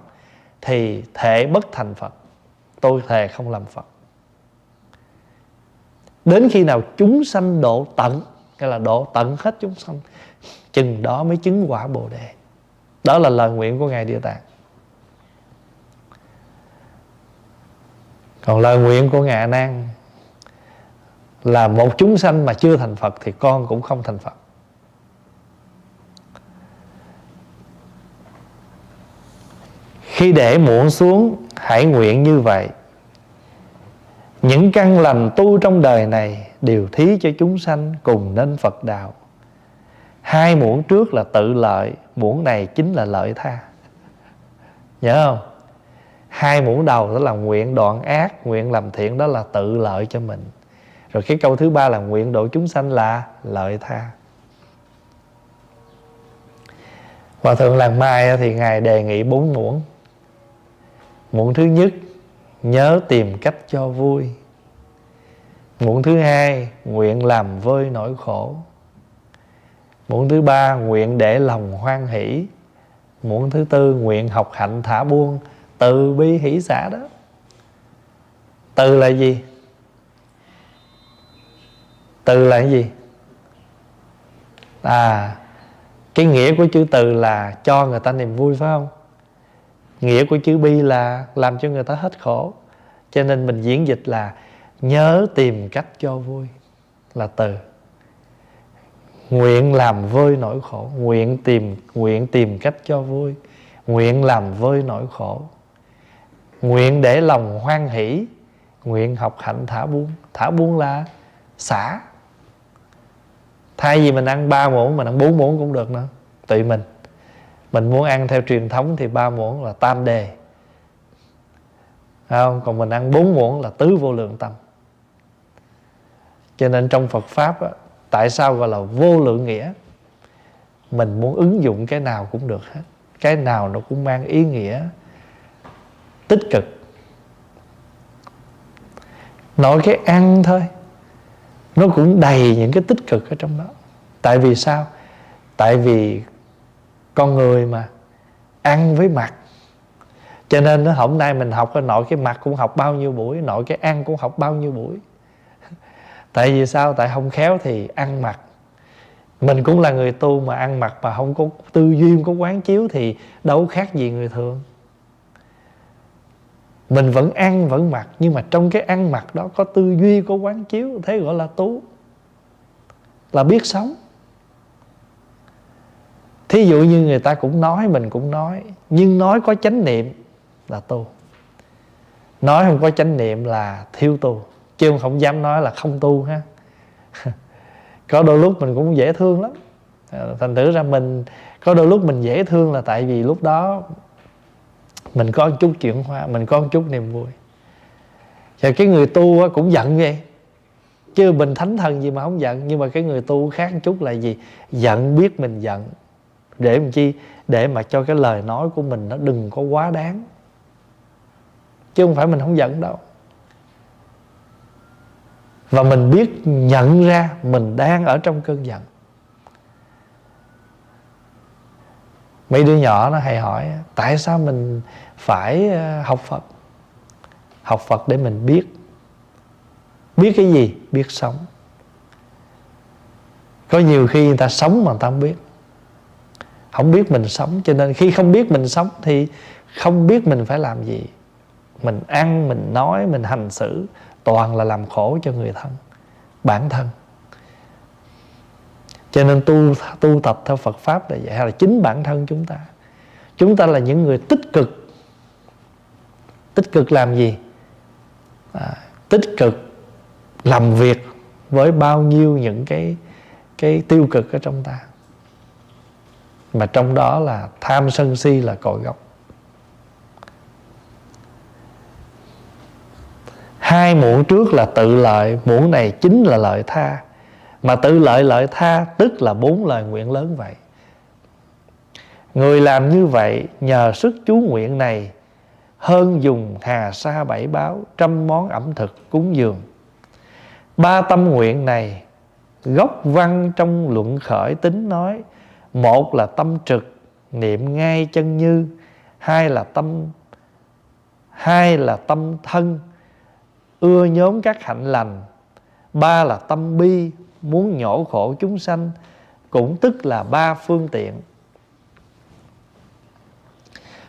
thì thể bất thành phật. Tôi thề không làm phật đến khi nào chúng sanh độ tận hay là độ tận hết chúng sanh, chừng đó mới chứng quả bồ đề. Đó là lời nguyện của ngài địa tạng. Còn lời nguyện của ngài nan là một chúng sanh mà chưa thành phật thì con cũng không thành phật. Khi để muộn xuống, hãy nguyện như vậy những căn lành tu trong đời này đều thí cho chúng sanh cùng nên Phật đạo. Hai muỗng trước là tự lợi, muỗng này chính là lợi tha. Nhớ không? Hai muỗng đầu đó là nguyện đoạn ác, nguyện làm thiện đó là tự lợi cho mình. Rồi cái câu thứ ba là nguyện độ chúng sanh là lợi tha. Hòa thượng làng mai thì ngài đề nghị bốn muỗng. Muỗng thứ nhất nhớ tìm cách cho vui. Muộn thứ hai, nguyện làm vơi nỗi khổ. Muộn thứ ba, nguyện để lòng hoan hỷ. Muộn thứ tư, nguyện học hạnh thả buông, từ bi hỷ xã đó. Từ là gì? Từ là cái gì? À cái nghĩa của chữ từ là cho người ta niềm vui, phải không? Nghĩa của chữ bi là làm cho người ta hết khổ. Cho nên mình diễn dịch là nhớ tìm cách cho vui, là từ. Nguyện làm vơi nỗi khổ. Nguyện tìm nguyện tìm cách cho vui. Nguyện làm vơi nỗi khổ. Nguyện để lòng hoan hỷ. Nguyện học hạnh thả buông. Thả buông là xả. Thay vì mình ăn ba muỗng, mình ăn bốn muỗng cũng được nữa. Tùy mình mình muốn ăn theo truyền thống thì ba muỗng là tam đề. Không? Còn mình ăn bốn muỗng là tứ vô lượng tâm. Cho nên trong Phật pháp á, tại sao gọi là vô lượng nghĩa? Mình muốn ứng dụng cái nào cũng được hết. Cái nào nó cũng mang ý nghĩa tích cực. Nói cái ăn thôi. Nó cũng đầy những cái tích cực ở trong đó. Tại vì sao? Tại vì con người mà, ăn với mặt. Cho nên nó, hôm nay mình học cái nội cái mặt cũng học bao nhiêu buổi, nội cái ăn cũng học bao nhiêu buổi. Tại vì sao? Tại không khéo thì ăn mặc mình cũng là người tu mà ăn mặc mà không có tư duy, không có quán chiếu thì đâu khác gì người thường. Mình vẫn ăn, vẫn mặc, nhưng mà trong cái ăn mặc đó có tư duy, có quán chiếu, thế gọi là tu. Là biết sống thí dụ như người ta cũng nói, mình cũng nói, nhưng nói có chánh niệm là tu. Nói không có chánh niệm là thiếu tu, chứ không dám nói là không tu ha. Có đôi lúc mình cũng dễ thương lắm. Thành thử ra mình, có đôi lúc mình dễ thương là tại vì lúc đó mình có một chút chuyển hóa, mình có một chút niềm vui. Và cái người tu cũng giận vậy chứ mình thánh thần gì mà không giận, nhưng mà cái người tu khác một chút là gì? Giận biết mình giận để làm chi? Để mà cho cái lời nói của mình nó đừng có quá đáng. Chứ không phải mình không giận đâu. Và mình biết, nhận ra mình đang ở trong cơn giận. Mấy đứa nhỏ nó hay hỏi, tại sao mình phải ờ, học phật? Học phật để mình biết. Biết cái gì? Biết sống. Có nhiều khi người ta sống mà người ta không biết không biết mình sống cho nên khi không biết mình sống thì không biết mình phải làm gì. Mình ăn mình nói mình hành xử toàn là làm khổ cho người thân bản thân. Cho nên tu tu tập theo Phật pháp là vậy hay là chính bản thân chúng ta. Chúng ta là những người tích cực. Tích cực làm gì? À, tích cực làm việc với bao nhiêu những cái cái tiêu cực ở trong ta mà trong đó là tham sân si là cội gốc. Hai muỗng trước là tự lợi muỗng này chính là lợi tha. Mà tự lợi lợi tha tức là bốn lời nguyện lớn vậy. Người làm như vậy nhờ sức chú nguyện này, hơn dùng hà sa bảy báo, trăm món ẩm thực cúng dường. Ba tâm nguyện này, gốc văn trong luận khởi tính nói một là tâm trực, niệm ngay chân như. Hai là tâm, hai là tâm thân. Ưa nhóm các hạnh lành. Ba là tâm bi, muốn nhổ khổ chúng sanh. Cũng tức là ba phương tiện.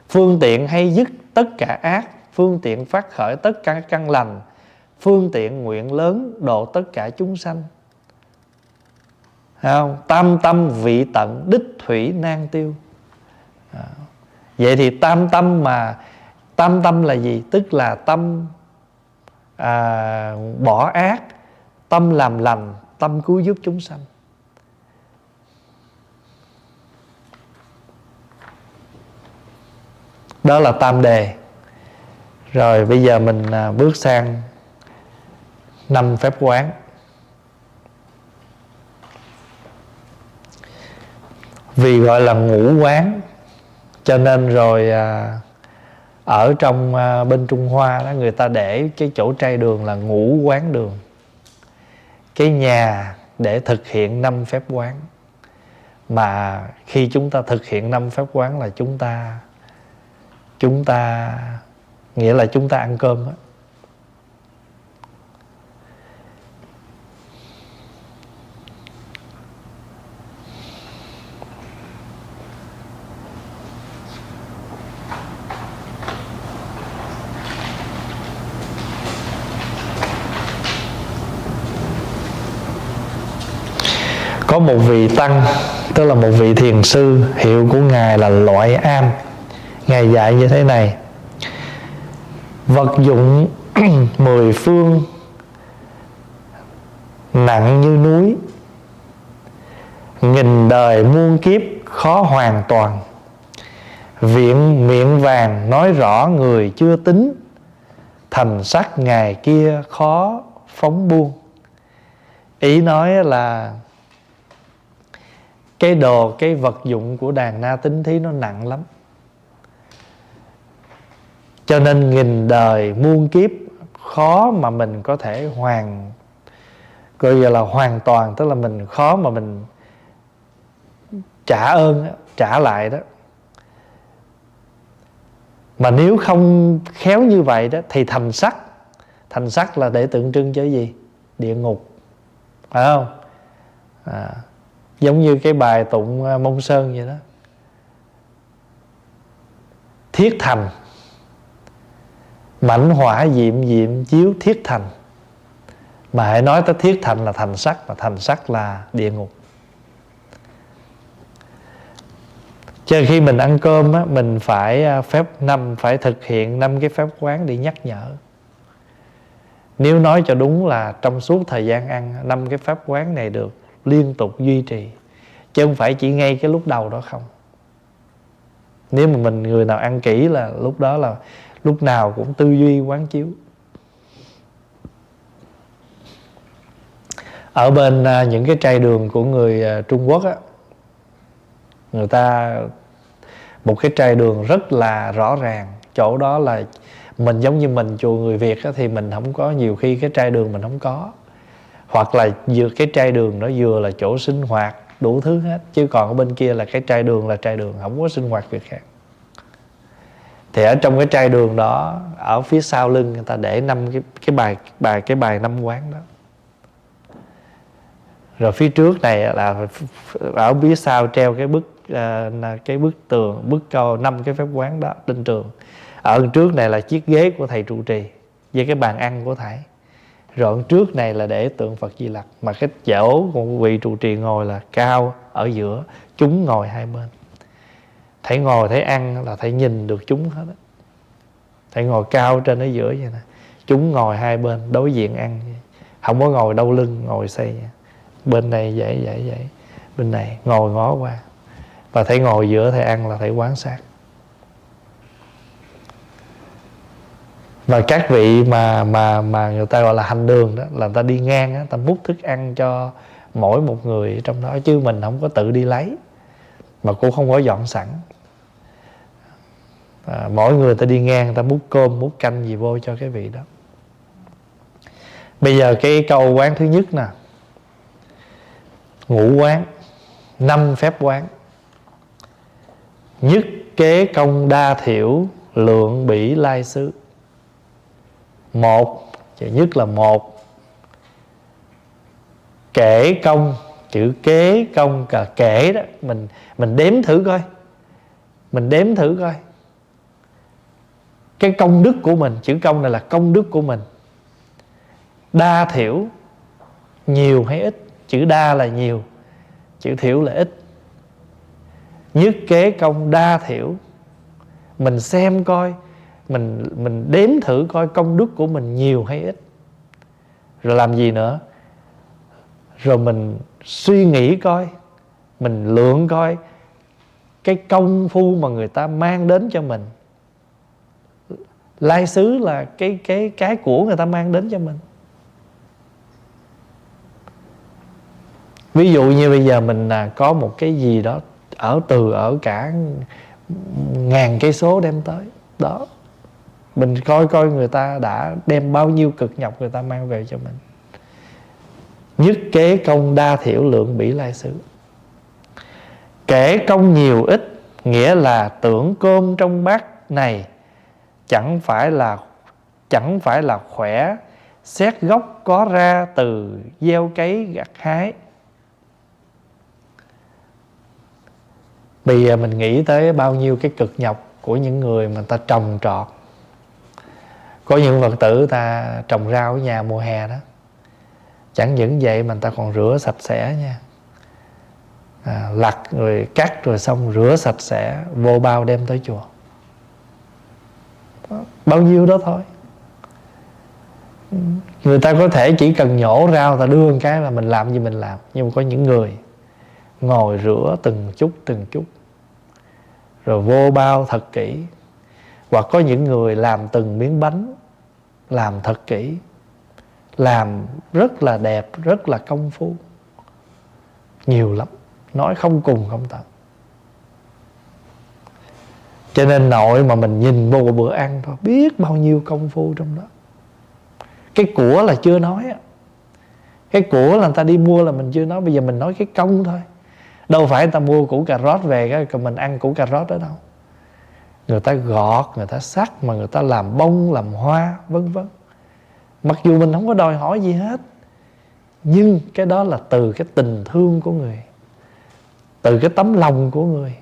Phương tiện hay dứt tất cả ác. Phương tiện phát khởi tất cả căn lành. Phương tiện nguyện lớn độ tất cả chúng sanh không? tam tâm vị tận đích thủy nan tiêu à. vậy thì tam tâm mà tam tâm là gì tức là tâm à, bỏ ác tâm làm lành tâm cứu giúp chúng sanh đó là tam đề rồi bây giờ mình à, bước sang năm phép quán vì gọi là ngũ quán. Cho nên rồi à, ở trong à, bên Trung Hoa đó người ta để cái chỗ trai đường là ngũ quán đường. Cái nhà để thực hiện năm phép quán. Mà khi chúng ta thực hiện năm phép quán là chúng ta chúng ta nghĩa là chúng ta ăn cơm đó. Có một vị tăng, tức là một vị thiền sư, hiệu của ngài là loại am. Ngài dạy như thế này. Vật dụng mười phương, nặng như núi, nghìn đời muôn kiếp khó hoàn toàn. Viện miệng vàng nói rõ người chưa tính, thành sắc ngày kia khó phóng buông. Ý nói là cái đồ cái vật dụng của đàn na tính thí nó nặng lắm. Cho nên nghìn đời muôn kiếp khó mà mình có thể hoàn gọi là hoàn toàn tức là mình khó mà mình trả ơn trả lại đó. Mà nếu không khéo như vậy đó thì thành sắc thành sắc là để tượng trưng cho gì? Địa ngục. Phải không? À, giống như cái bài tụng à, mông sơn vậy đó. Thiết thành. Mảnh hỏa diệm diệm chiếu thiết thành. Mà hãy nói tới thiết thành là thành sắc mà thành sắc là địa ngục. Cho khi mình ăn cơm á, mình phải à, phép năm phải thực hiện năm cái phép quán để nhắc nhở. Nếu nói cho đúng là trong suốt thời gian ăn năm cái pháp quán này được liên tục duy trì chứ không phải chỉ ngay cái lúc đầu đó không. Nếu mà mình người nào ăn kỹ là lúc đó là lúc nào cũng tư duy quán chiếu. Ở bên à, những cái trai đường của người à, Trung Quốc á người ta một cái trai đường rất là rõ ràng chỗ đó là mình giống như mình chùa người Việt á, thì mình không có nhiều khi cái trai đường mình không có hoặc là vừa cái trai đường nó vừa là chỗ sinh hoạt đủ thứ hết. Chứ còn ở bên kia là cái trai đường là trai đường không có sinh hoạt việc khác. Thì ở trong cái trai đường đó ở phía sau lưng người ta để năm cái cái bài bài cái bài năm quán đó. Rồi phía trước này là ở phía sau treo cái bức uh, cái bức tường bức câu năm cái phép quán đó trên trường ở trước này là chiếc ghế của thầy trụ trì với cái bàn ăn của thầy rợn trước này là để tượng Phật Di Lặc, mà cái chỗ của vị trụ trì ngồi là cao ở giữa, chúng ngồi hai bên. Thầy ngồi, thấy ăn là thầy nhìn được chúng hết á. Thầy ngồi cao trên ở giữa vậy nè, chúng ngồi hai bên, đối diện ăn không có ngồi đau lưng, ngồi xây bên này vậy vậy vậy bên này ngồi ngó qua. Và thầy ngồi giữa thầy ăn là thầy quán sát. Và các vị mà mà mà người ta gọi là hành đường đó là người ta đi ngang á ta múc thức ăn cho mỗi một người trong đó chứ mình không có tự đi lấy mà cũng không có dọn sẵn. À, mỗi người ta đi ngang ta múc cơm múc canh gì vô cho cái vị đó. Bây giờ cái câu quán thứ nhất nè. Ngũ quán năm phép quán. Nhất kế công đa thiểu lượng bỉ lai xứ một, chữ nhất là một. Kể công, chữ kế công cả kể đó. Mình mình đếm thử coi. Mình đếm thử coi. Cái công đức của mình, chữ công này là công đức của mình. Đa thiểu, nhiều hay ít? Chữ đa là nhiều, chữ thiểu là ít. Nhất kế công, đa thiểu. Mình xem coi mình mình đếm thử coi công đức của mình nhiều hay ít. Rồi làm gì nữa? Rồi mình suy nghĩ coi, mình lượng coi cái công phu mà người ta mang đến cho mình. Lai xứ là cái cái cái của người ta mang đến cho mình. Ví dụ như bây giờ mình là có một cái gì đó ở từ, ở cả ngàn cây số đem tới. Đó mình coi coi người ta đã đem bao nhiêu cực nhọc người ta mang về cho mình. Nhất kế công đa thiểu lượng bỉ lai xứ. Kể công nhiều ít, nghĩa là tưởng cơm trong bát này chẳng phải là, chẳng phải là khỏe, xét gốc có ra từ gieo cấy gặt hái. Bây giờ mình nghĩ tới bao nhiêu cái cực nhọc của những người mà ta trồng trọt có những phật tử ta trồng rau ở nhà mùa hè đó. Chẳng những vậy mà người ta còn rửa sạch sẽ nha. À, lặt rồi cắt rồi xong rửa sạch sẽ vô bao đem tới chùa. Bao nhiêu đó thôi. Người ta có thể chỉ cần nhổ rau ta đưa một cái là mình làm gì mình làm. Nhưng mà có những người ngồi rửa từng chút từng chút rồi vô bao thật kỹ hoặc có những người làm từng miếng bánh, làm thật kỹ, làm rất là đẹp, rất là công phu. Nhiều lắm, nói không cùng không tận. Cho nên nội mà mình nhìn vô bữa ăn thôi, biết bao nhiêu công phu trong đó. Cái của là chưa nói á. Cái của là người ta đi mua là mình chưa nói, bây giờ mình nói cái công thôi. Đâu phải người ta mua củ cà rốt về cái mình ăn củ cà rốt đó đâu người ta gọt, người ta sắc, mà người ta làm bông, làm hoa, vân vân. Mặc dù mình không có đòi hỏi gì hết, nhưng cái đó là từ cái tình thương của người, từ cái tấm lòng của người.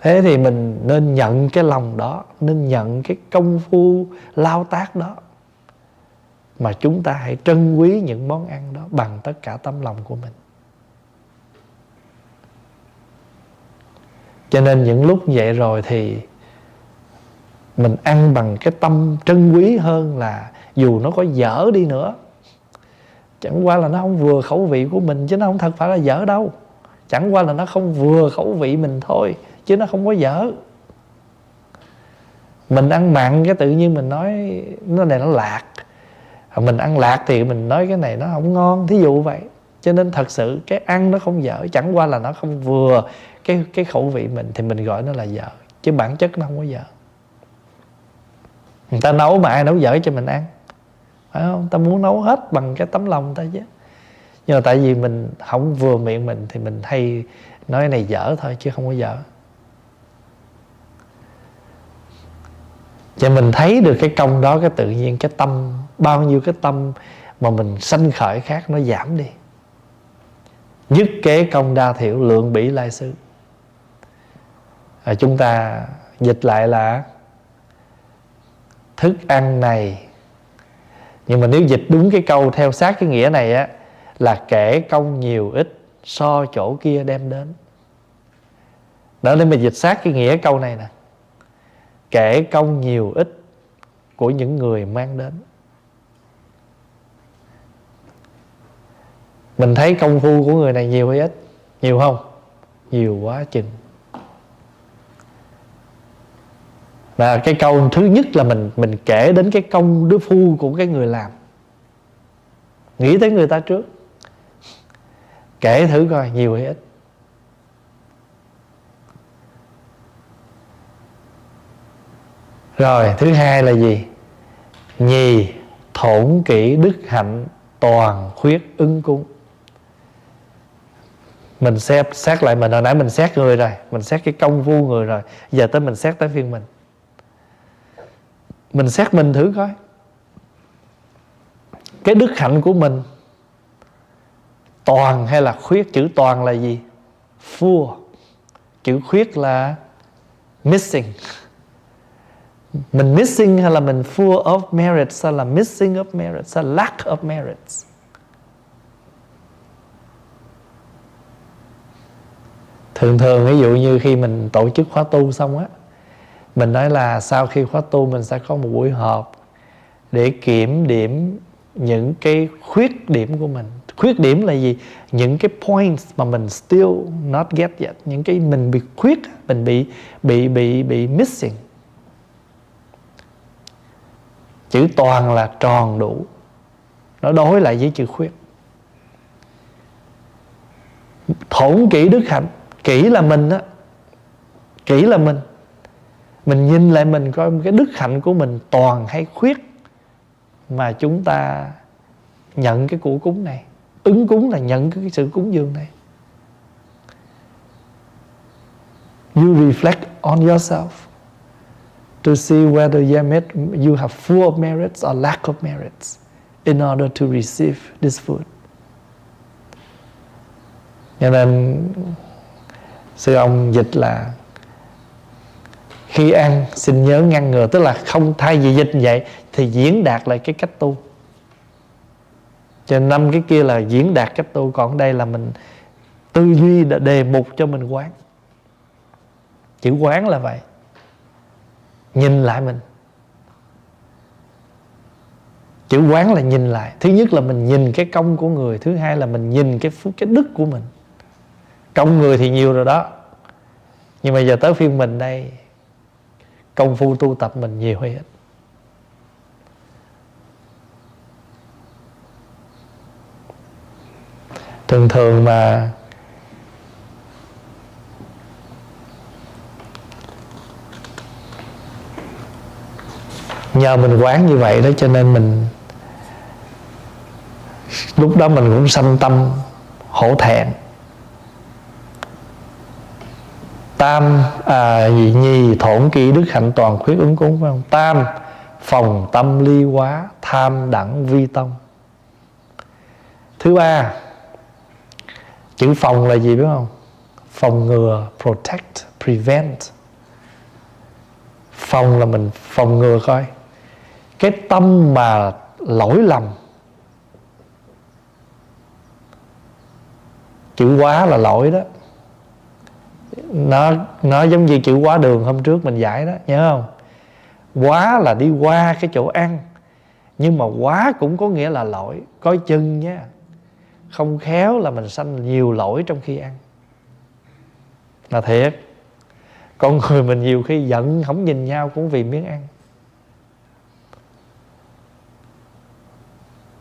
Thế thì mình nên nhận cái lòng đó, nên nhận cái công phu, lao tác đó, mà chúng ta hãy trân quý những món ăn đó bằng tất cả tấm lòng của mình. Cho nên những lúc vậy rồi thì mình ăn bằng cái tâm trân quý hơn là dù nó có dở đi nữa. Chẳng qua là nó không vừa khẩu vị của mình chứ nó không thật phải là dở đâu. Chẳng qua là nó không vừa khẩu vị mình thôi chứ nó không có dở. Mình ăn mặn cái tự nhiên mình nói nó này nó lạc. Mình ăn lạc thì mình nói cái này nó không ngon, thí dụ vậy. Cho nên thật sự cái ăn nó không dở, chẳng qua là nó không vừa cái cái khẩu vị mình thì mình gọi nó là dở, chứ bản chất nó không có dở. Người ta nấu mà ai nấu dở cho mình ăn. Phải không? Ta muốn nấu hết bằng cái tấm lòng ta chứ. Nhưng mà tại vì mình không vừa miệng mình thì mình hay nói này dở thôi chứ không có dở. Và mình thấy được cái công đó, cái tự nhiên, cái tâm, bao nhiêu cái tâm mà mình sanh khởi khác nó giảm đi. Nhất kế công đa thiểu, lượng bỉ lai sư à, chúng ta dịch lại là thức ăn này. Nhưng mà nếu dịch đúng cái câu theo sát cái nghĩa này á là kể công nhiều ít so chỗ kia đem đến. Đó nên mình dịch sát cái nghĩa câu này nè kể công nhiều ít của những người mang đến. Mình thấy công phu của người này nhiều hay ít? Nhiều không? Nhiều quá chừng. Và cái câu thứ nhất là mình mình kể đến cái công đức phu của cái người làm. Nghĩ tới người ta trước. Kể thử coi, nhiều hay ít. Rồi, thứ hai là gì? Nhì, thổn kỹ đức hạnh toàn khuyết ứng cung mình xét xét lại mình, hồi nãy mình xét người rồi, mình xét cái công phu người rồi, giờ tới mình xét tới phiên mình mình xét mình thử coi. Cái đức hạnh của mình toàn hay là khuyết, chữ toàn là gì? Full. Chữ khuyết là missing. Mình missing hay là mình full of merits hay là missing of merits hay lack of merits? Thường thường, ví dụ như khi mình tổ chức khóa tu xong á mình nói là sau khi khóa tu mình sẽ có một buổi họp để kiểm điểm những cái khuyết điểm của mình. Khuyết điểm là gì? Những cái points mà mình still not get yet. Những cái mình bị khuyết, mình bị bị bị bị missing. Chữ toàn là tròn đủ. Nó đối lại với chữ khuyết. Thổn kỹ đức hạnh, kỹ là mình á, kỹ là mình mình nhìn lại mình coi cái đức hạnh của mình toàn hay khuyết mà chúng ta nhận cái củ cúng này ứng cúng là nhận cái sự cúng dường này you reflect on yourself to see whether you, met, you have full of merits or lack of merits in order to receive this food. Cho nên sư ông dịch là khi ăn xin nhớ ngăn ngừa, tức là không thay vì dịch vậy, thì diễn đạt lại cái cách tu. Cho năm cái kia là diễn đạt cách tu, còn đây là mình tư duy đã đề mục cho mình quán. Chữ quán là vậy. Nhìn lại mình. Chữ quán là nhìn lại. Thứ nhất là mình nhìn cái công của người, thứ hai là mình nhìn cái phúc, cái đức của mình. Công người thì nhiều rồi đó. Nhưng mà giờ tới phiên mình đây công phu tu tập mình nhiều hay ít? Thường thường mà nhờ mình quán như vậy đó cho nên mình lúc đó mình cũng sanh tâm hổ thẹn. Tam à, gì nhi thổn kỹ đức hạnh toàn khuyết ứng cúng phải không? Tam phòng tâm ly quá tham đẳng vi tông. Thứ ba chữ phòng là gì biết không? Phòng ngừa protect prevent. Phòng là mình phòng ngừa coi. Cái tâm mà lỗi lầm. Chữ quá là lỗi đó nó nó giống như chữ quá đường hôm trước mình giải đó, nhớ không? Quá là đi qua cái chỗ ăn, nhưng mà quá cũng có nghĩa là lỗi coi chừng nha. Không khéo là mình sanh nhiều lỗi trong khi ăn. Là thiệt. Con người mình nhiều khi giận, không nhìn nhau cũng vì miếng ăn.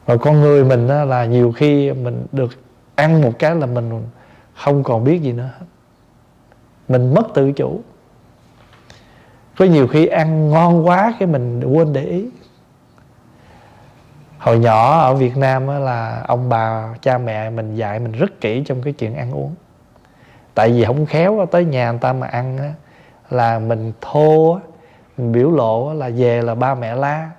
Và con người mình là nhiều khi mình được ăn một cái là mình không còn biết gì nữa hết mình mất tự chủ. Có nhiều khi ăn ngon quá cái mình quên để ý. Hồi nhỏ ở Việt Nam là ông bà, cha mẹ mình dạy mình rất kỹ trong cái chuyện ăn uống. Tại vì không khéo tới nhà người ta mà ăn là mình thô mình biểu lộ là về là ba mẹ la.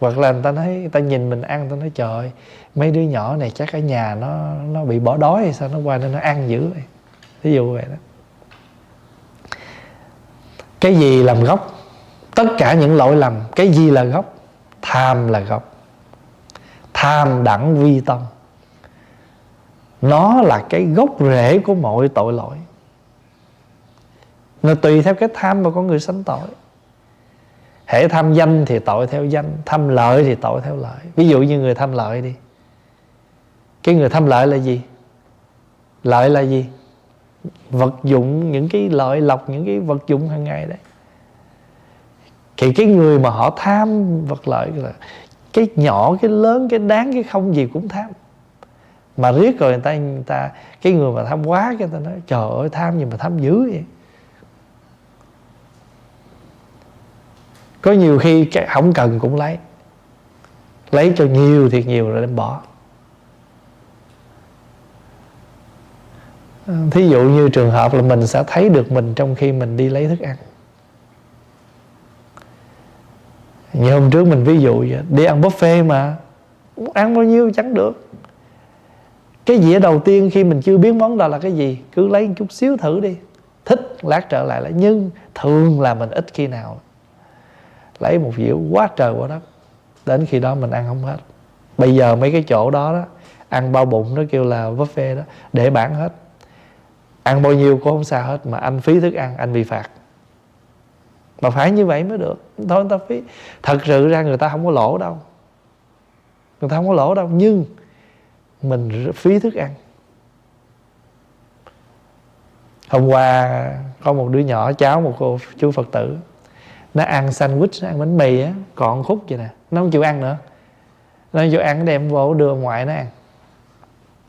Hoặc là người ta nói, người ta nhìn mình ăn, người ta nói, trời mấy đứa nhỏ này chắc ở nhà nó nó bị bỏ đói hay sao, nó qua nên nó ăn dữ vậy. Ví dụ vậy đó cái gì làm gốc? Tất cả những lỗi lầm, cái gì là gốc? Tham là gốc. Tham đẳng vi tâm. Nó là cái gốc rễ của mọi tội lỗi. Nó tùy theo cái tham mà con người sanh tội. Hễ tham danh thì tội theo danh, tham lợi thì tội theo lợi. Ví dụ như người tham lợi đi. Cái người tham lợi là gì? Lợi là gì? Vật dụng, những cái lợi lộc, những cái vật dụng hàng ngày đấy. Thì cái người mà họ tham vật lợi là cái nhỏ, cái lớn, cái đáng, cái không gì cũng tham. Mà riết rồi người ta người ta, cái người mà tham quá, cái người ta nói, trời ơi, tham gì mà tham dữ vậy? Có nhiều khi cái không cần cũng lấy. Lấy cho nhiều thiệt nhiều rồi đem bỏ. Thí dụ như trường hợp là mình sẽ thấy được mình trong khi mình đi lấy thức ăn. Như hôm trước mình ví dụ vậy, đi ăn buffet mà ăn bao nhiêu chẳng được. Cái dĩa đầu tiên khi mình chưa biết món đó là cái gì, cứ lấy một chút xíu thử đi. Thích, lát trở lại lại. Nhưng thường là mình ít khi nào. Lấy một dĩa quá trời quá đất. Đến khi đó mình ăn không hết. Bây giờ mấy cái chỗ đó đó, ăn bao bụng nó kêu là buffet đó, để bán hết ăn bao nhiêu cũng không sao hết, mà anh phí thức ăn, anh bị phạt. Mà phải như vậy mới được. Thôi, người ta phí. Thật sự ra người ta không có lỗ đâu. Người ta không có lỗ đâu, nhưng mình phí thức ăn. Hôm qua có một đứa nhỏ, cháu một cô chú phật tử, nó ăn sandwich, nó ăn bánh mì á, còn khúc vậy nè. Nó không chịu ăn nữa. Nó vô ăn, đem vô, đưa ngoại nó ăn.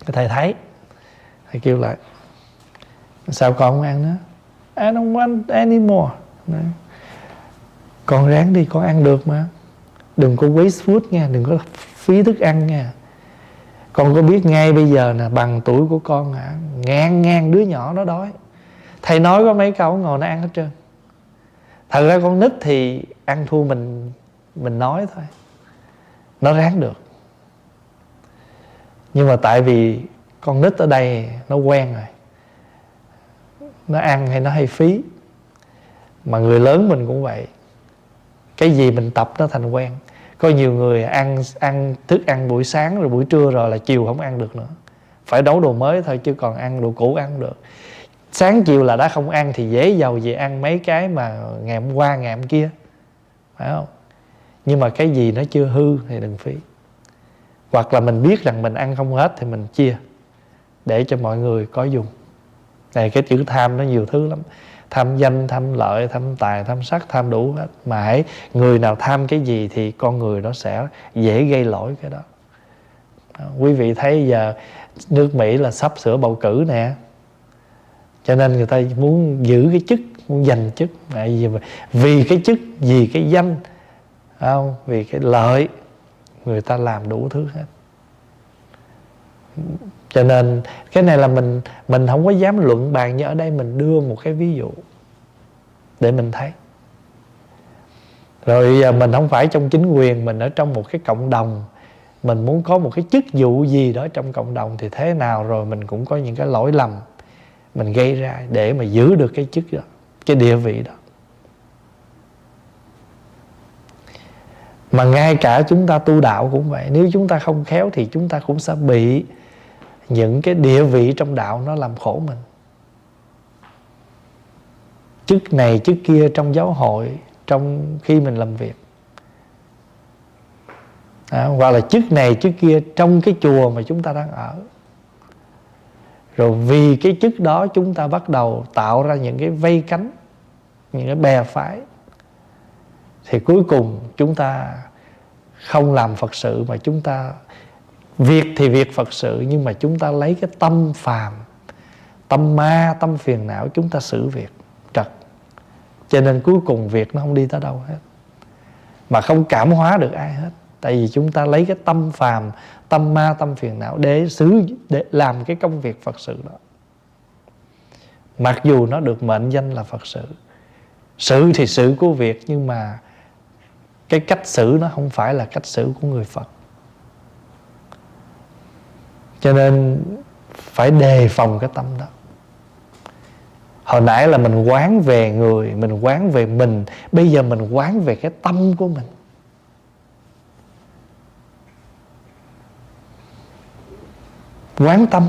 Thầy thấy. Thầy kêu lại sao con không ăn nữa? I don't want anymore con ráng đi, con ăn được mà. Đừng có waste food nha, đừng có phí thức ăn nha. Con có biết ngay bây giờ nè, bằng tuổi của con hả? Ngang ngang đứa nhỏ nó đói. Thầy nói có mấy câu ngồi nó ăn hết trơn. Thật ra con nít thì ăn thua mình mình nói thôi. Nó ráng được. Nhưng mà tại vì con nít ở đây nó quen rồi nó ăn hay nó hay phí. Mà người lớn mình cũng vậy. Cái gì mình tập nó thành quen. Có nhiều người ăn ăn, thức ăn buổi sáng rồi buổi trưa rồi là chiều không ăn được nữa. Phải nấu đồ mới thôi chứ còn ăn đồ cũ ăn được. Sáng chiều là đã không ăn thì dễ giàu gì ăn mấy cái mà ngày hôm qua, ngày hôm kia. Phải không? Nhưng mà cái gì nó chưa hư thì đừng phí. Hoặc là mình biết rằng mình ăn không hết thì mình chia để cho mọi người có dùng này, cái chữ tham nó nhiều thứ lắm. Tham danh, tham lợi, tham tài, tham sắc, tham đủ hết. Mà hãy, người nào tham cái gì thì con người nó sẽ dễ gây lỗi cái đó. À, quý vị thấy giờ nước mỹ là sắp sửa bầu cử nè. Cho nên người ta muốn giữ cái chức, muốn giành chức. Tại vì vì cái chức, vì cái danh không? Vì cái lợi, người ta làm đủ thứ hết cho nên, cái này là mình mình không có dám luận bàn như ở đây mình đưa một cái ví dụ để mình thấy. Rồi giờ mình không phải trong chính quyền, mình ở trong một cái cộng đồng. Mình muốn có một cái chức vụ gì đó trong cộng đồng thì thế nào rồi mình cũng có những cái lỗi lầm mình gây ra để mà giữ được cái chức đó, cái địa vị đó. Mà ngay cả chúng ta tu đạo cũng vậy, nếu chúng ta không khéo thì chúng ta cũng sẽ bị những cái địa vị trong đạo nó làm khổ mình. Chức này chức kia trong giáo hội trong khi mình làm việc. À, hoặc là chức này chức kia trong cái chùa mà chúng ta đang ở. Rồi vì cái chức đó chúng ta bắt đầu tạo ra những cái vây cánh những cái bè phái thì cuối cùng chúng ta không làm phật sự mà chúng ta việc thì việc phật sự, nhưng mà chúng ta lấy cái tâm phàm, tâm ma, tâm phiền não chúng ta xử việc trật. Cho nên cuối cùng việc nó không đi tới đâu hết. Mà không cảm hóa được ai hết. Tại vì chúng ta lấy cái tâm phàm, tâm ma, tâm phiền não để xử, để làm cái công việc phật sự đó. Mặc dù nó được mệnh danh là phật sự. Sự thì sự của việc, nhưng mà cái cách xử nó không phải là cách xử của người phật cho nên phải đề phòng cái tâm đó. Hồi nãy là mình quán về người, mình quán về mình. Bây giờ mình quán về cái tâm của mình. Quán tâm.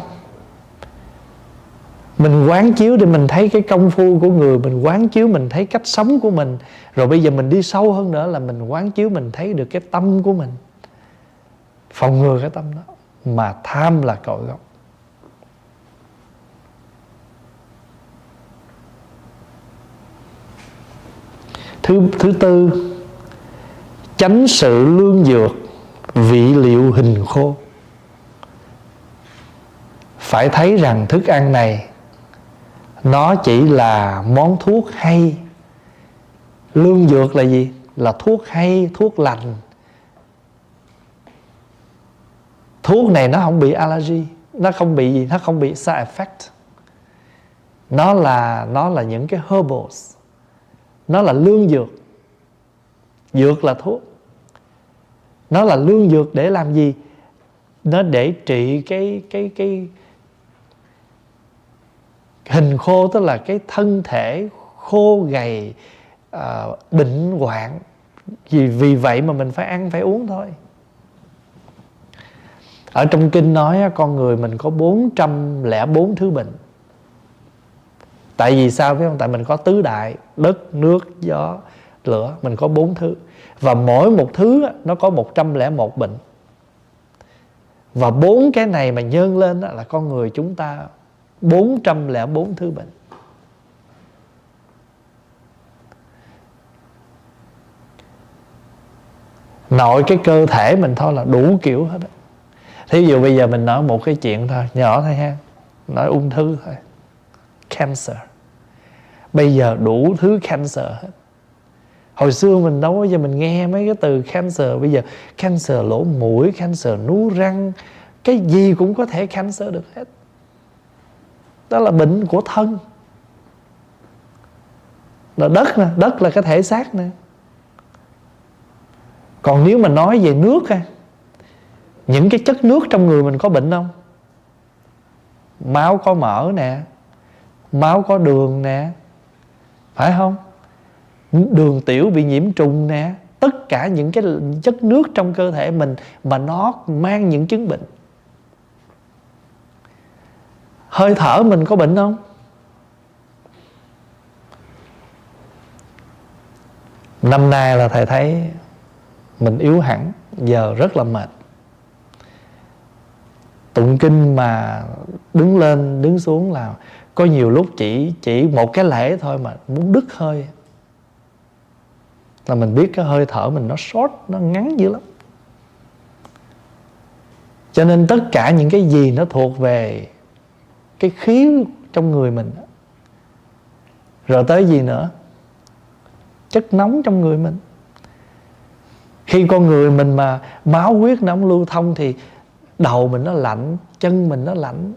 Mình quán chiếu để mình thấy cái công phu của người, mình quán chiếu mình thấy cách sống của mình. Rồi bây giờ mình đi sâu hơn nữa là mình quán chiếu mình thấy được cái tâm của mình. Phòng ngừa cái tâm đó mà tham là cội gốc thứ thứ tư tránh sự lương dược vị liệu hình khô. Phải thấy rằng thức ăn này, nó chỉ là món thuốc hay. Lương dược là gì? Là thuốc hay, thuốc lành. Thuốc này nó không bị allergy nó không bị gì nó không bị side effect. Nó là nó là những cái herbals. Nó là lương dược. Dược là thuốc. Nó là lương dược để làm gì? Nó để trị cái cái cái hình khô tức là cái thân thể khô gầy uh, bệnh hoạn. Vì vì vậy mà mình phải ăn phải uống thôi ở trong kinh nói con người mình có 404 thứ bệnh. Tại vì sao phải không? Tại mình có tứ đại, đất, nước, gió, lửa, mình có bốn thứ. Và mỗi một thứ nó có 101 bệnh. Và bốn cái này mà nhân lên là con người chúng ta 404 thứ bệnh. Nội cái cơ thể mình thôi là đủ kiểu hết thí dụ bây giờ mình nói một cái chuyện thôi, nhỏ thôi ha. Nói ung thư thôi. Cancer. Bây giờ đủ thứ cancer hết. Hồi xưa mình đâu bao giờ mình nghe mấy cái từ cancer. Bây giờ cancer lỗ mũi, cancer nú răng, cái gì cũng có thể cancer được hết. Đó là bệnh của thân. Là đất nè, đất là cái thể xác nè. Còn nếu mà nói về nước ha những cái chất nước trong người mình có bệnh không? Máu có mỡ nè, máu có đường nè, phải không? Đường tiểu bị nhiễm trùng nè, tất cả những cái chất nước trong cơ thể mình mà nó mang những chứng bệnh. Hơi thở mình có bệnh không? Năm nay là thầy thấy mình yếu hẳn, giờ rất là mệt tụng kinh mà đứng lên, đứng xuống là có nhiều lúc chỉ chỉ một cái lễ thôi mà muốn đứt hơi. Là mình biết cái hơi thở mình nó short, nó ngắn dữ lắm. Cho nên tất cả những cái gì nó thuộc về cái khí trong người mình rồi tới gì nữa? Chất nóng trong người mình. Khi con người mình mà máu huyết nó không lưu thông thì đầu mình nó lạnh chân mình nó lạnh.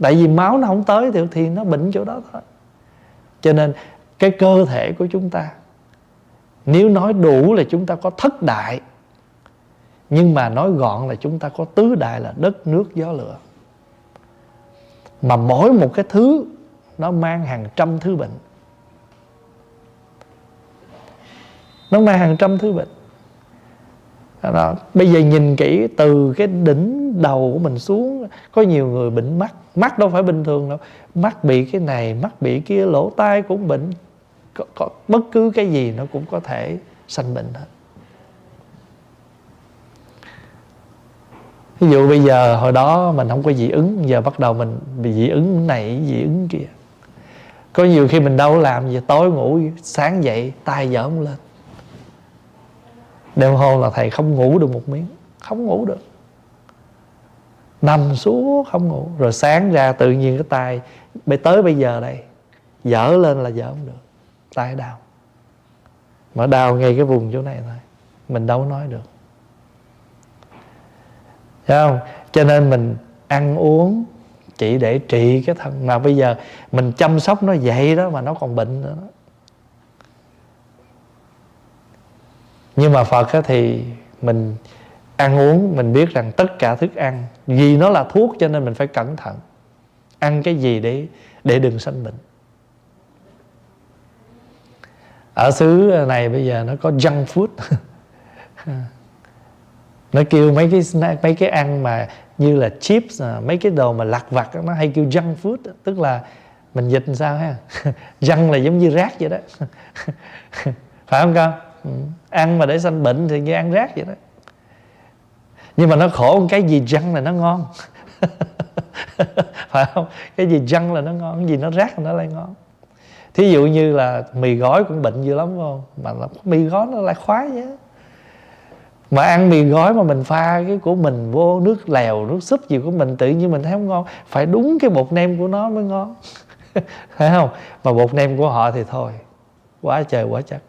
Tại vì máu nó không tới thì, thì nó bệnh chỗ đó thôi. Cho nên cái cơ thể của chúng ta nếu nói đủ là chúng ta có thất đại nhưng mà nói gọn là chúng ta có tứ đại là đất nước gió lửa. Mà mỗi một cái thứ nó mang hàng trăm thứ bệnh. Nó mang hàng trăm thứ bệnh đó. bây giờ nhìn kỹ từ cái đỉnh đầu của mình xuống có nhiều người bệnh mắt. Mắt đâu phải bình thường đâu. Mắt bị cái này mắt bị kia lỗ tai cũng bệnh. Có, có, bất cứ cái gì nó cũng có thể sanh bệnh hết. Ví dụ bây giờ hồi đó mình không có dị ứng giờ bắt đầu mình bị dị ứng này dị ứng kia. Có nhiều khi mình đâu làm gì tối ngủ sáng dậy tay dởm lên đêm hôm là thầy không ngủ được một miếng, không ngủ được. Nằm xuống không ngủ. Rồi sáng ra tự nhiên cái tay, bây, tới bây giờ đây, dở lên là dở không được. Tay đau. Mà đau ngay cái vùng chỗ này thôi. Mình đâu nói được. Thấy không? Cho nên mình ăn uống chỉ để trị cái thân. Mà bây giờ mình chăm sóc nó vậy đó mà nó còn bệnh nữa đó. Nhưng mà phật thì mình ăn uống mình biết rằng tất cả thức ăn vì nó là thuốc cho nên mình phải cẩn thận. Ăn cái gì để để đừng sanh bệnh. Ở xứ này bây giờ nó có junk food. Nó kêu mấy cái snack, mấy cái ăn mà như là chips à, mấy cái đồ mà lặt vặt nó hay kêu junk food tức là mình dịch làm sao ha? Junk là giống như rác vậy đó. Phải không con? Ừ ăn mà để sanh bệnh thì như ăn rác vậy đó. Nhưng mà nó khổ cái gì răng là nó ngon. Phải không? Cái gì răng là nó ngon, cái gì nó rác là nó lại ngon. Thí dụ như là mì gói cũng bệnh dữ lắm không? Mà mì gói nó lại khoái nhé mà ăn mì gói mà mình pha cái của mình vô nước lèo, nước súp gì của mình, tự nhiên mình thấy không ngon, phải đúng cái bột nem của nó mới ngon. Phải không? Mà bột nem của họ thì thôi, quá trời, quá chắc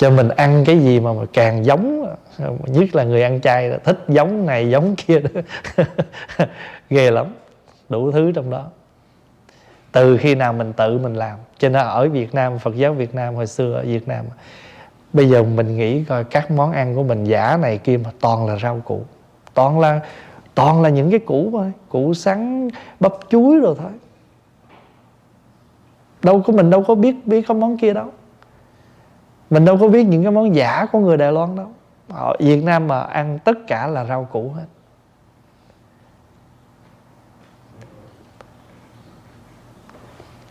cho mình ăn cái gì mà, mà càng giống nhất là người ăn chay là thích giống này giống kia đó. Ghê lắm. Đủ thứ trong đó. Từ khi nào mình tự mình làm. Cho nên ở Việt Nam Phật giáo Việt Nam hồi xưa ở Việt Nam bây giờ mình nghĩ coi các món ăn của mình giả này kia mà toàn là rau củ. Toàn là toàn là những cái củ thôi. Củ sắn bắp chuối rồi thôi. Đâu có mình đâu có biết biết có món kia đâu mình đâu có biết những cái món giả của người Đài Loan đâu. Ở Việt Nam mà ăn tất cả là rau củ hết.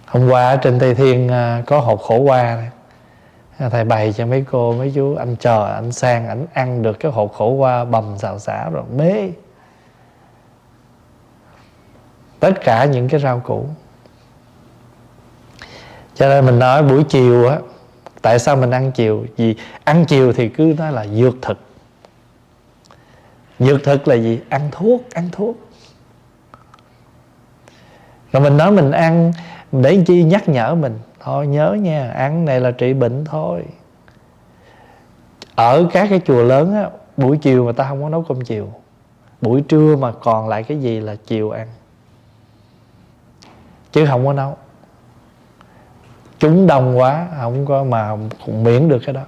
Hôm qua ở trên tây thiên à, có hộp khổ qua này thầy bày cho mấy cô, mấy chú, anh chờ, anh sang, ảnh ăn được cái hộp khổ qua bầm xào xả rồi, mê. Tất cả những cái rau củ. Cho nên mình nói buổi chiều á tại sao mình ăn chiều? Vì ăn chiều thì cứ nói là dược thực. Dược thực là gì? Ăn thuốc ăn thuốc. Rồi mình nói mình ăn để chi nhắc nhở mình. Thôi nhớ nha, ăn này là trị bệnh thôi. Ở các cái chùa lớn á, buổi chiều mà ta không có nấu cơm chiều. Buổi trưa mà còn lại cái gì là chiều ăn. Chứ không có nấu chúng đông quá không có mà cũng miễn được cái đó.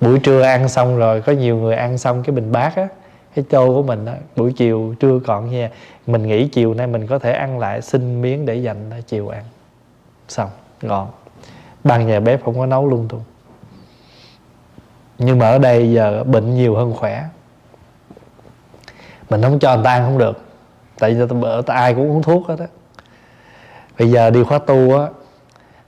Buổi trưa ăn xong rồi có nhiều người ăn xong cái bình bát á cái tô của mình á buổi chiều trưa còn nha mình nghĩ chiều nay mình có thể ăn lại xin miếng để dành chiều ăn. Xong gọn. Ban nhà bếp không có nấu luôn tung. Nhưng mà ở đây giờ bệnh nhiều hơn khỏe. Mình không cho người ta ăn không được. Tại vì ta, ta ai cũng uống thuốc hết á. Bây giờ đi khóa tu á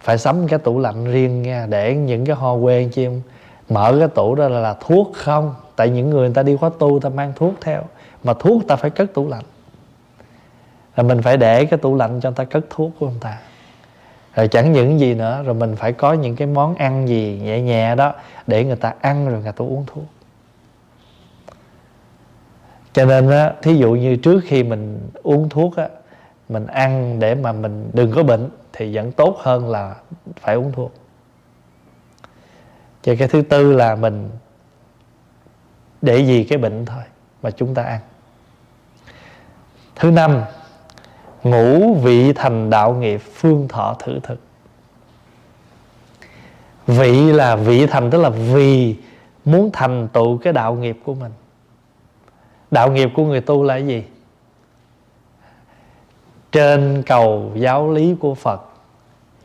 phải sắm cái tủ lạnh riêng nha để những cái ho quê chim mở cái tủ đó là, là thuốc không? Tại những người người ta đi khóa tu ta mang thuốc theo. Mà thuốc ta phải cất tủ lạnh. Là mình phải để cái tủ lạnh cho người ta cất thuốc của người ta. Rồi chẳng những gì nữa rồi mình phải có những cái món ăn gì nhẹ nhẹ đó để người ta ăn rồi người ta uống thuốc. Cho nên á thí dụ như trước khi mình uống thuốc á mình ăn để mà mình đừng có bệnh thì vẫn tốt hơn là phải uống thuốc. Cho cái thứ tư là mình để gì cái bệnh thôi mà chúng ta ăn. Thứ năm ngũ vị thành đạo nghiệp phương thọ thử thực. Vị là vị thành, tức là vì muốn thành tựu cái đạo nghiệp của mình. Đạo nghiệp của người tu là cái gì? Trên cầu giáo lý của phật,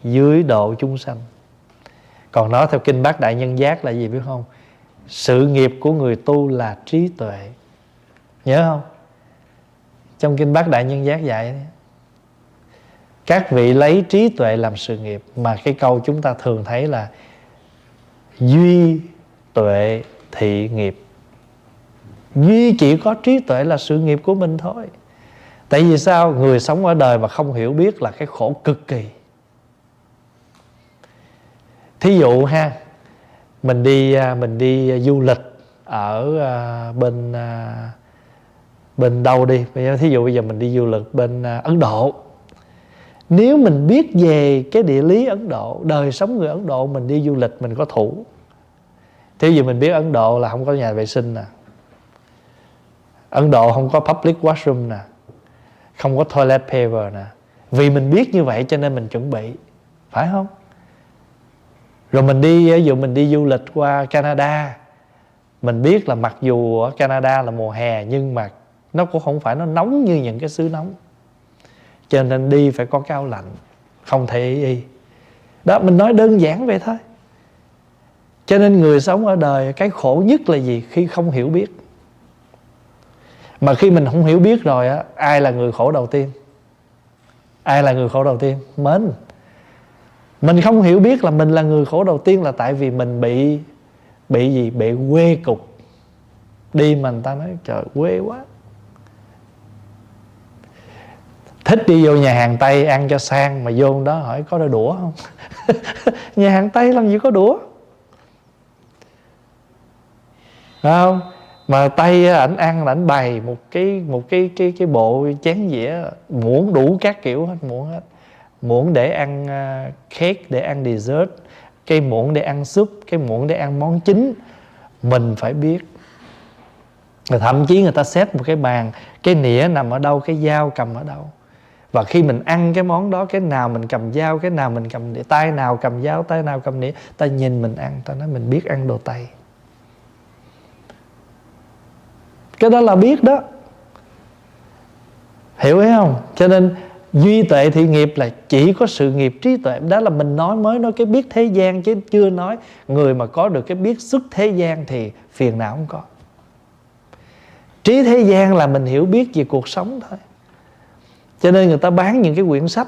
dưới độ chúng sanh. Còn nói theo kinh bát đại nhân giác là gì biết không? Sự nghiệp của người tu là trí tuệ. Nhớ không? Trong kinh bát đại nhân giác dạy, các vị lấy trí tuệ làm sự nghiệp mà cái câu chúng ta thường thấy là duy tuệ thị nghiệp. Duy chỉ có trí tuệ là sự nghiệp của mình thôi tại vì sao? Người sống ở đời mà không hiểu biết là cái khổ cực kỳ. Thí dụ ha, mình đi à, mình đi du lịch ở à, bên à, bên đâu đi? Thí dụ bây giờ mình đi du lịch bên ấn độ. Nếu mình biết về cái địa lý ấn độ, đời sống người ấn độ, mình đi du lịch, mình có thủ. Thí dụ mình biết ấn độ là không có nhà vệ sinh nè. Ấn độ không có public washroom nè không có toilet paper nè. Vì mình biết như vậy cho nên mình chuẩn bị. Phải không? Rồi mình đi, ví dụ mình đi du lịch qua Canada. Mình biết là mặc dù ở Canada là mùa hè, nhưng mà nó cũng không phải nó nóng như những cái xứ nóng. Cho nên đi phải có cái áo lạnh, không thể y. Y đó, mình nói đơn giản vậy thôi. Cho nên người sống ở đời, cái khổ nhất là gì khi không hiểu biết? Mà khi mình không hiểu biết rồi á ai là người khổ đầu tiên? Ai là người khổ đầu tiên? Mến, mình không hiểu biết là mình là người khổ đầu tiên là tại vì mình bị bị gì? Bị quê cục. Đi mà người ta nói trời quê quá. Thích đi vô nhà hàng tây ăn cho sang mà vô đó hỏi có đôi đũa không? Nhà hàng tây làm gì có đũa? Phải không? Mà tay ờ, ảnh ăn ảnh bày một cái một cái cái cái bộ chén dĩa muỗng đủ các kiểu hết, muỗng hết. Muỗng để ăn ờ, cake để ăn dessert, cái muỗng để ăn súp, cái muỗng để ăn món chính. Mình phải biết. Và thậm chí người ta xét một cái bàn, cái nĩa nằm ở đâu, cái dao cầm ở đâu. Và khi mình ăn cái món đó, cái nào mình cầm dao, cái nào mình cầm tay nào cầm dao, tay nào cầm nĩa, ta nhìn mình ăn, ta nói mình biết ăn đồ tây. Cái đó là biết đó. Hiểu hay không? Cho nên duy tuệ thị nghiệp là chỉ có sự nghiệp trí tuệ. Đó là mình nói mới nói cái biết thế gian chứ chưa nói. Người mà có được cái biết xuất thế gian thì phiền não không có. Trí thế gian là mình hiểu biết về cuộc sống thôi. Cho nên người ta bán những cái quyển sách,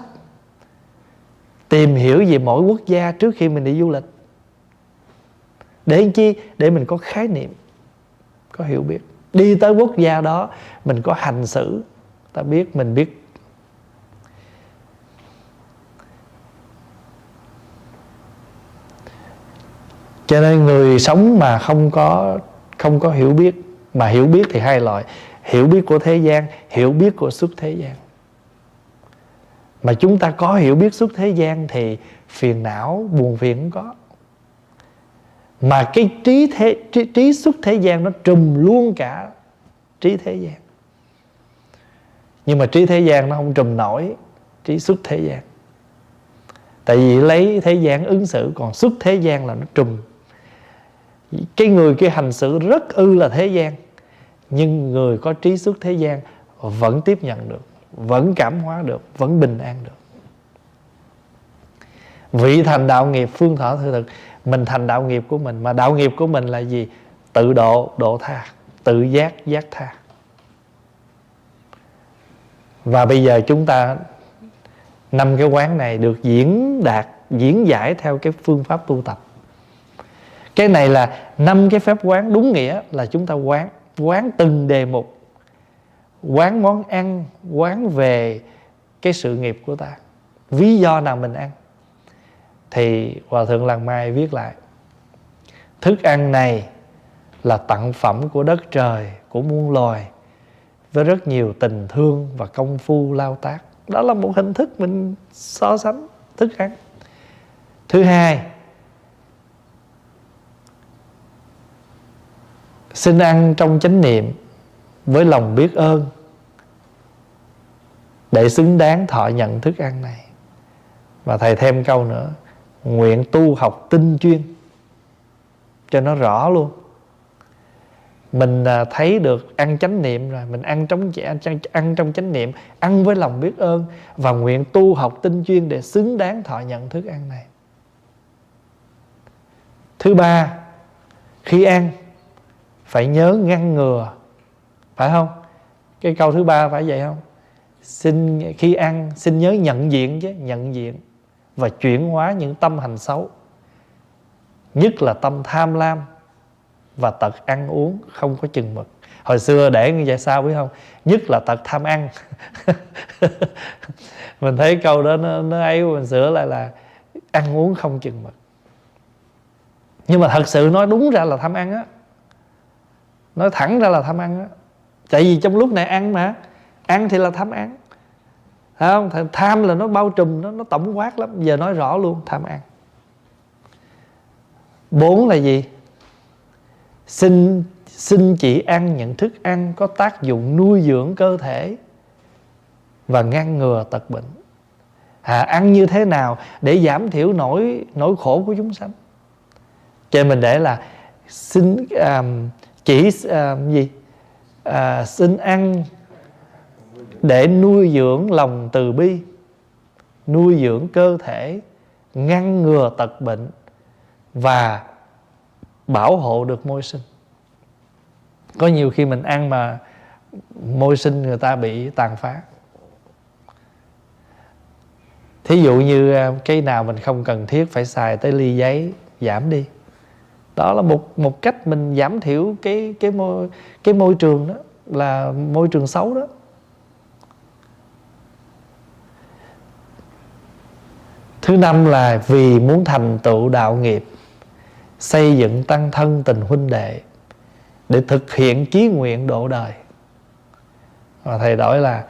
tìm hiểu về mỗi quốc gia trước khi mình đi du lịch. Để làm chi? Để mình có khái niệm, có hiểu biết đi tới quốc gia đó, mình có hành xử. Ta biết, mình biết. Cho nên người sống mà không có không có hiểu biết, mà hiểu biết thì hai loại. Hiểu biết của thế gian, hiểu biết của xuất thế gian. Mà chúng ta có hiểu biết xuất thế gian thì phiền não, buồn phiền cũng có mà cái trí thế trí, trí xuất thế gian nó trùm luôn cả trí thế gian. Nhưng mà trí thế gian nó không trùm nổi trí xuất thế gian. Tại vì lấy thế gian ứng xử còn xuất thế gian là nó trùm. Cái người kia hành xử rất ư là thế gian nhưng người có trí xuất thế gian vẫn tiếp nhận được vẫn cảm hóa được vẫn bình an được. Vị thành đạo nghiệp phương thọ thư thực mình thành đạo nghiệp của mình, mà đạo nghiệp của mình là gì? Tự độ độ tha, tự giác giác tha. Và bây giờ chúng ta năm cái quán này được diễn đạt, diễn giải theo cái phương pháp tu tập. Cái này là năm cái phép quán đúng nghĩa là chúng ta quán quán từng đề mục, quán món ăn, quán về cái sự nghiệp của ta. Lý do nào mình ăn? Thì hòa thượng làng mai viết lại, thức ăn này là tặng phẩm của đất trời, của muôn loài, với rất nhiều tình thương và công phu lao tác. Đó là một hình thức mình so sánh thức ăn. Thứ hai, xin ăn trong chánh niệm với lòng biết ơn để xứng đáng thọ nhận thức ăn này. Và thầy thêm câu nữa nguyện tu học tinh chuyên cho nó rõ luôn. Mình à, thấy được ăn chánh niệm rồi, mình ăn trong ăn trong chánh niệm, ăn với lòng biết ơn và nguyện tu học tinh chuyên để xứng đáng thọ nhận thức ăn này. Thứ ba, khi ăn, phải nhớ ngăn ngừa, phải không? Cái câu thứ ba phải vậy không? Xin, khi ăn, xin nhớ nhận diện chứ, nhận diện và chuyển hóa những tâm hành xấu. Nhất là tâm tham lam và tật ăn uống không có chừng mực. Hồi xưa để như vậy sao biết không? Nhất là tật tham ăn. Mình thấy câu đó nó, nó ấy mình sửa lại là ăn uống không chừng mực. Nhưng mà thật sự nói đúng ra là tham ăn á. Nói thẳng ra là tham ăn á. Tại vì trong lúc này ăn mà ăn thì là tham ăn. Thấy không tham là nó bao trùm nó nó tổng quát lắm. Giờ nói rõ luôn tham ăn. Bốn là gì? Xin xin chỉ ăn những thức ăn có tác dụng nuôi dưỡng cơ thể và ngăn ngừa tật bệnh. À, ăn như thế nào để giảm thiểu nỗi nỗi khổ của chúng sanh? Cho mình để là xin um, chỉ um, gì? À, xin ăn để nuôi dưỡng lòng từ bi, nuôi dưỡng cơ thể, ngăn ngừa tật bệnh và bảo hộ được môi sinh. Có nhiều khi mình ăn mà môi sinh người ta bị tàn phá. Thí dụ như cây cái nào mình không cần thiết phải xài tới ly giấy giảm đi. Đó là một một cách mình giảm thiểu cái cái môi cái môi trường đó, là môi trường xấu đó. Thứ năm là vì muốn thành tựu đạo nghiệp, xây dựng tăng thân tình huynh đệ, để thực hiện chí nguyện độ đời. Và thầy đổi là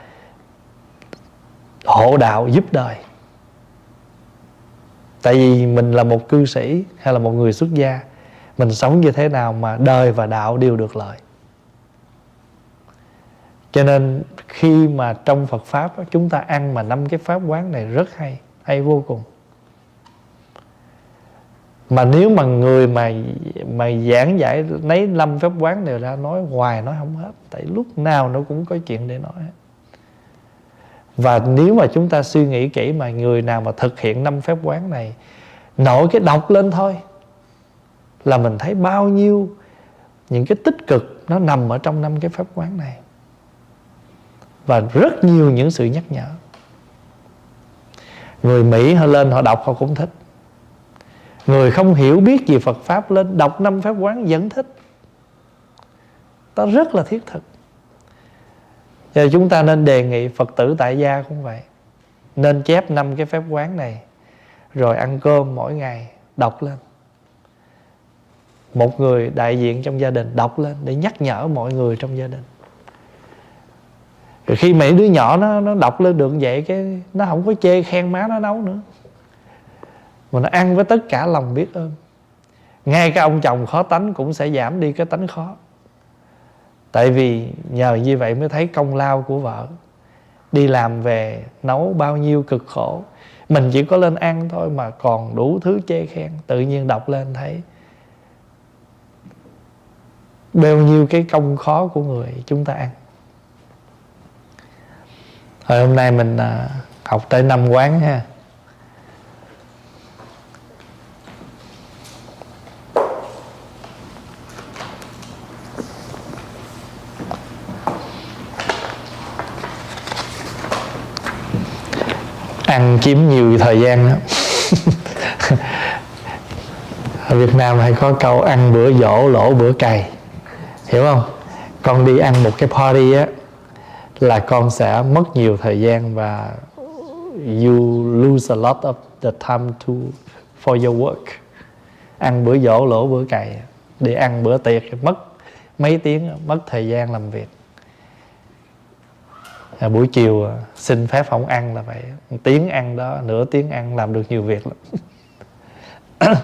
hộ đạo giúp đời. Tại vì mình là một cư sĩ hay là một người xuất gia, mình sống như thế nào mà đời và đạo đều được lợi. Cho nên khi mà trong Phật pháp chúng ta ăn mà năm cái pháp quán này rất hay hay vô cùng. Mà nếu mà người mà mà giảng giải lấy năm phép quán đều ra nói, hoài nói không hết, tại lúc nào nó cũng có chuyện để nói. Và nếu mà chúng ta suy nghĩ kỹ mà người nào mà thực hiện năm phép quán này, nổi cái đọc lên thôi, là mình thấy bao nhiêu những cái tích cực nó nằm ở trong năm cái pháp quán này. Và rất nhiều những sự nhắc nhở người mỹ họ lên họ đọc họ cũng thích. Người không hiểu biết gì phật pháp lên đọc năm pháp quán vẫn thích. Đó rất là thiết thực. Giờ chúng ta nên đề nghị Phật tử tại gia cũng vậy. Nên chép năm cái phép quán này, Rồi ăn cơm mỗi ngày, Đọc lên. Một người đại diện trong gia đình Đọc lên để nhắc nhở mọi người trong gia đình rồi khi mấy đứa nhỏ nó nó đọc lên được vậy, cái nó không có chê khen má nó nấu nữa. Mà nó ăn với tất cả lòng biết ơn. Ngay cái ông chồng khó tánh cũng sẽ giảm đi cái tánh khó. Tại vì nhờ như vậy mới thấy công lao của vợ. Đi làm về, nấu bao nhiêu cực khổ. Mình chỉ có lên ăn thôi mà còn đủ thứ chê khen. Tự nhiên đọc lên thấy bao nhiêu cái công khó của người chúng ta ăn rồi hôm nay mình à, học tới năm quán ha. Ăn chiếm nhiều thời gian đó. Ở Việt Nam hay có câu ăn bữa dỗ, lỗ bữa cày. Hiểu không? Con đi ăn một cái party á là con sẽ mất nhiều thời gian và you lose a lot of the time to for your work. Ăn bữa dỗ lỗ bữa cày đi ăn bữa tiệc mất mấy tiếng mất thời gian làm việc. À, buổi chiều à, xin phép không ăn là vậy. Một tiếng ăn đó nửa tiếng ăn làm được nhiều việc lắm.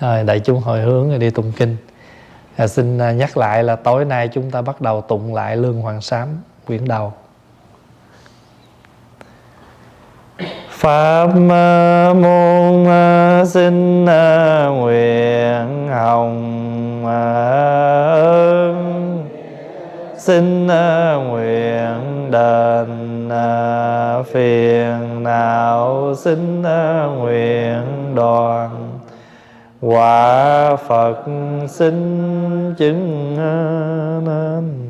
Rồi đại chúng hồi hướng rồi đi tụng kinh à, xin à, nhắc lại là tối nay chúng ta bắt đầu tụng lại lương hoàng sám quyển đầu. Pháp môn à, xin à, nguyện hồng ơn. Xin nguyện đền phiền não. Xin nguyện đoàn quả phật xin chứng nên.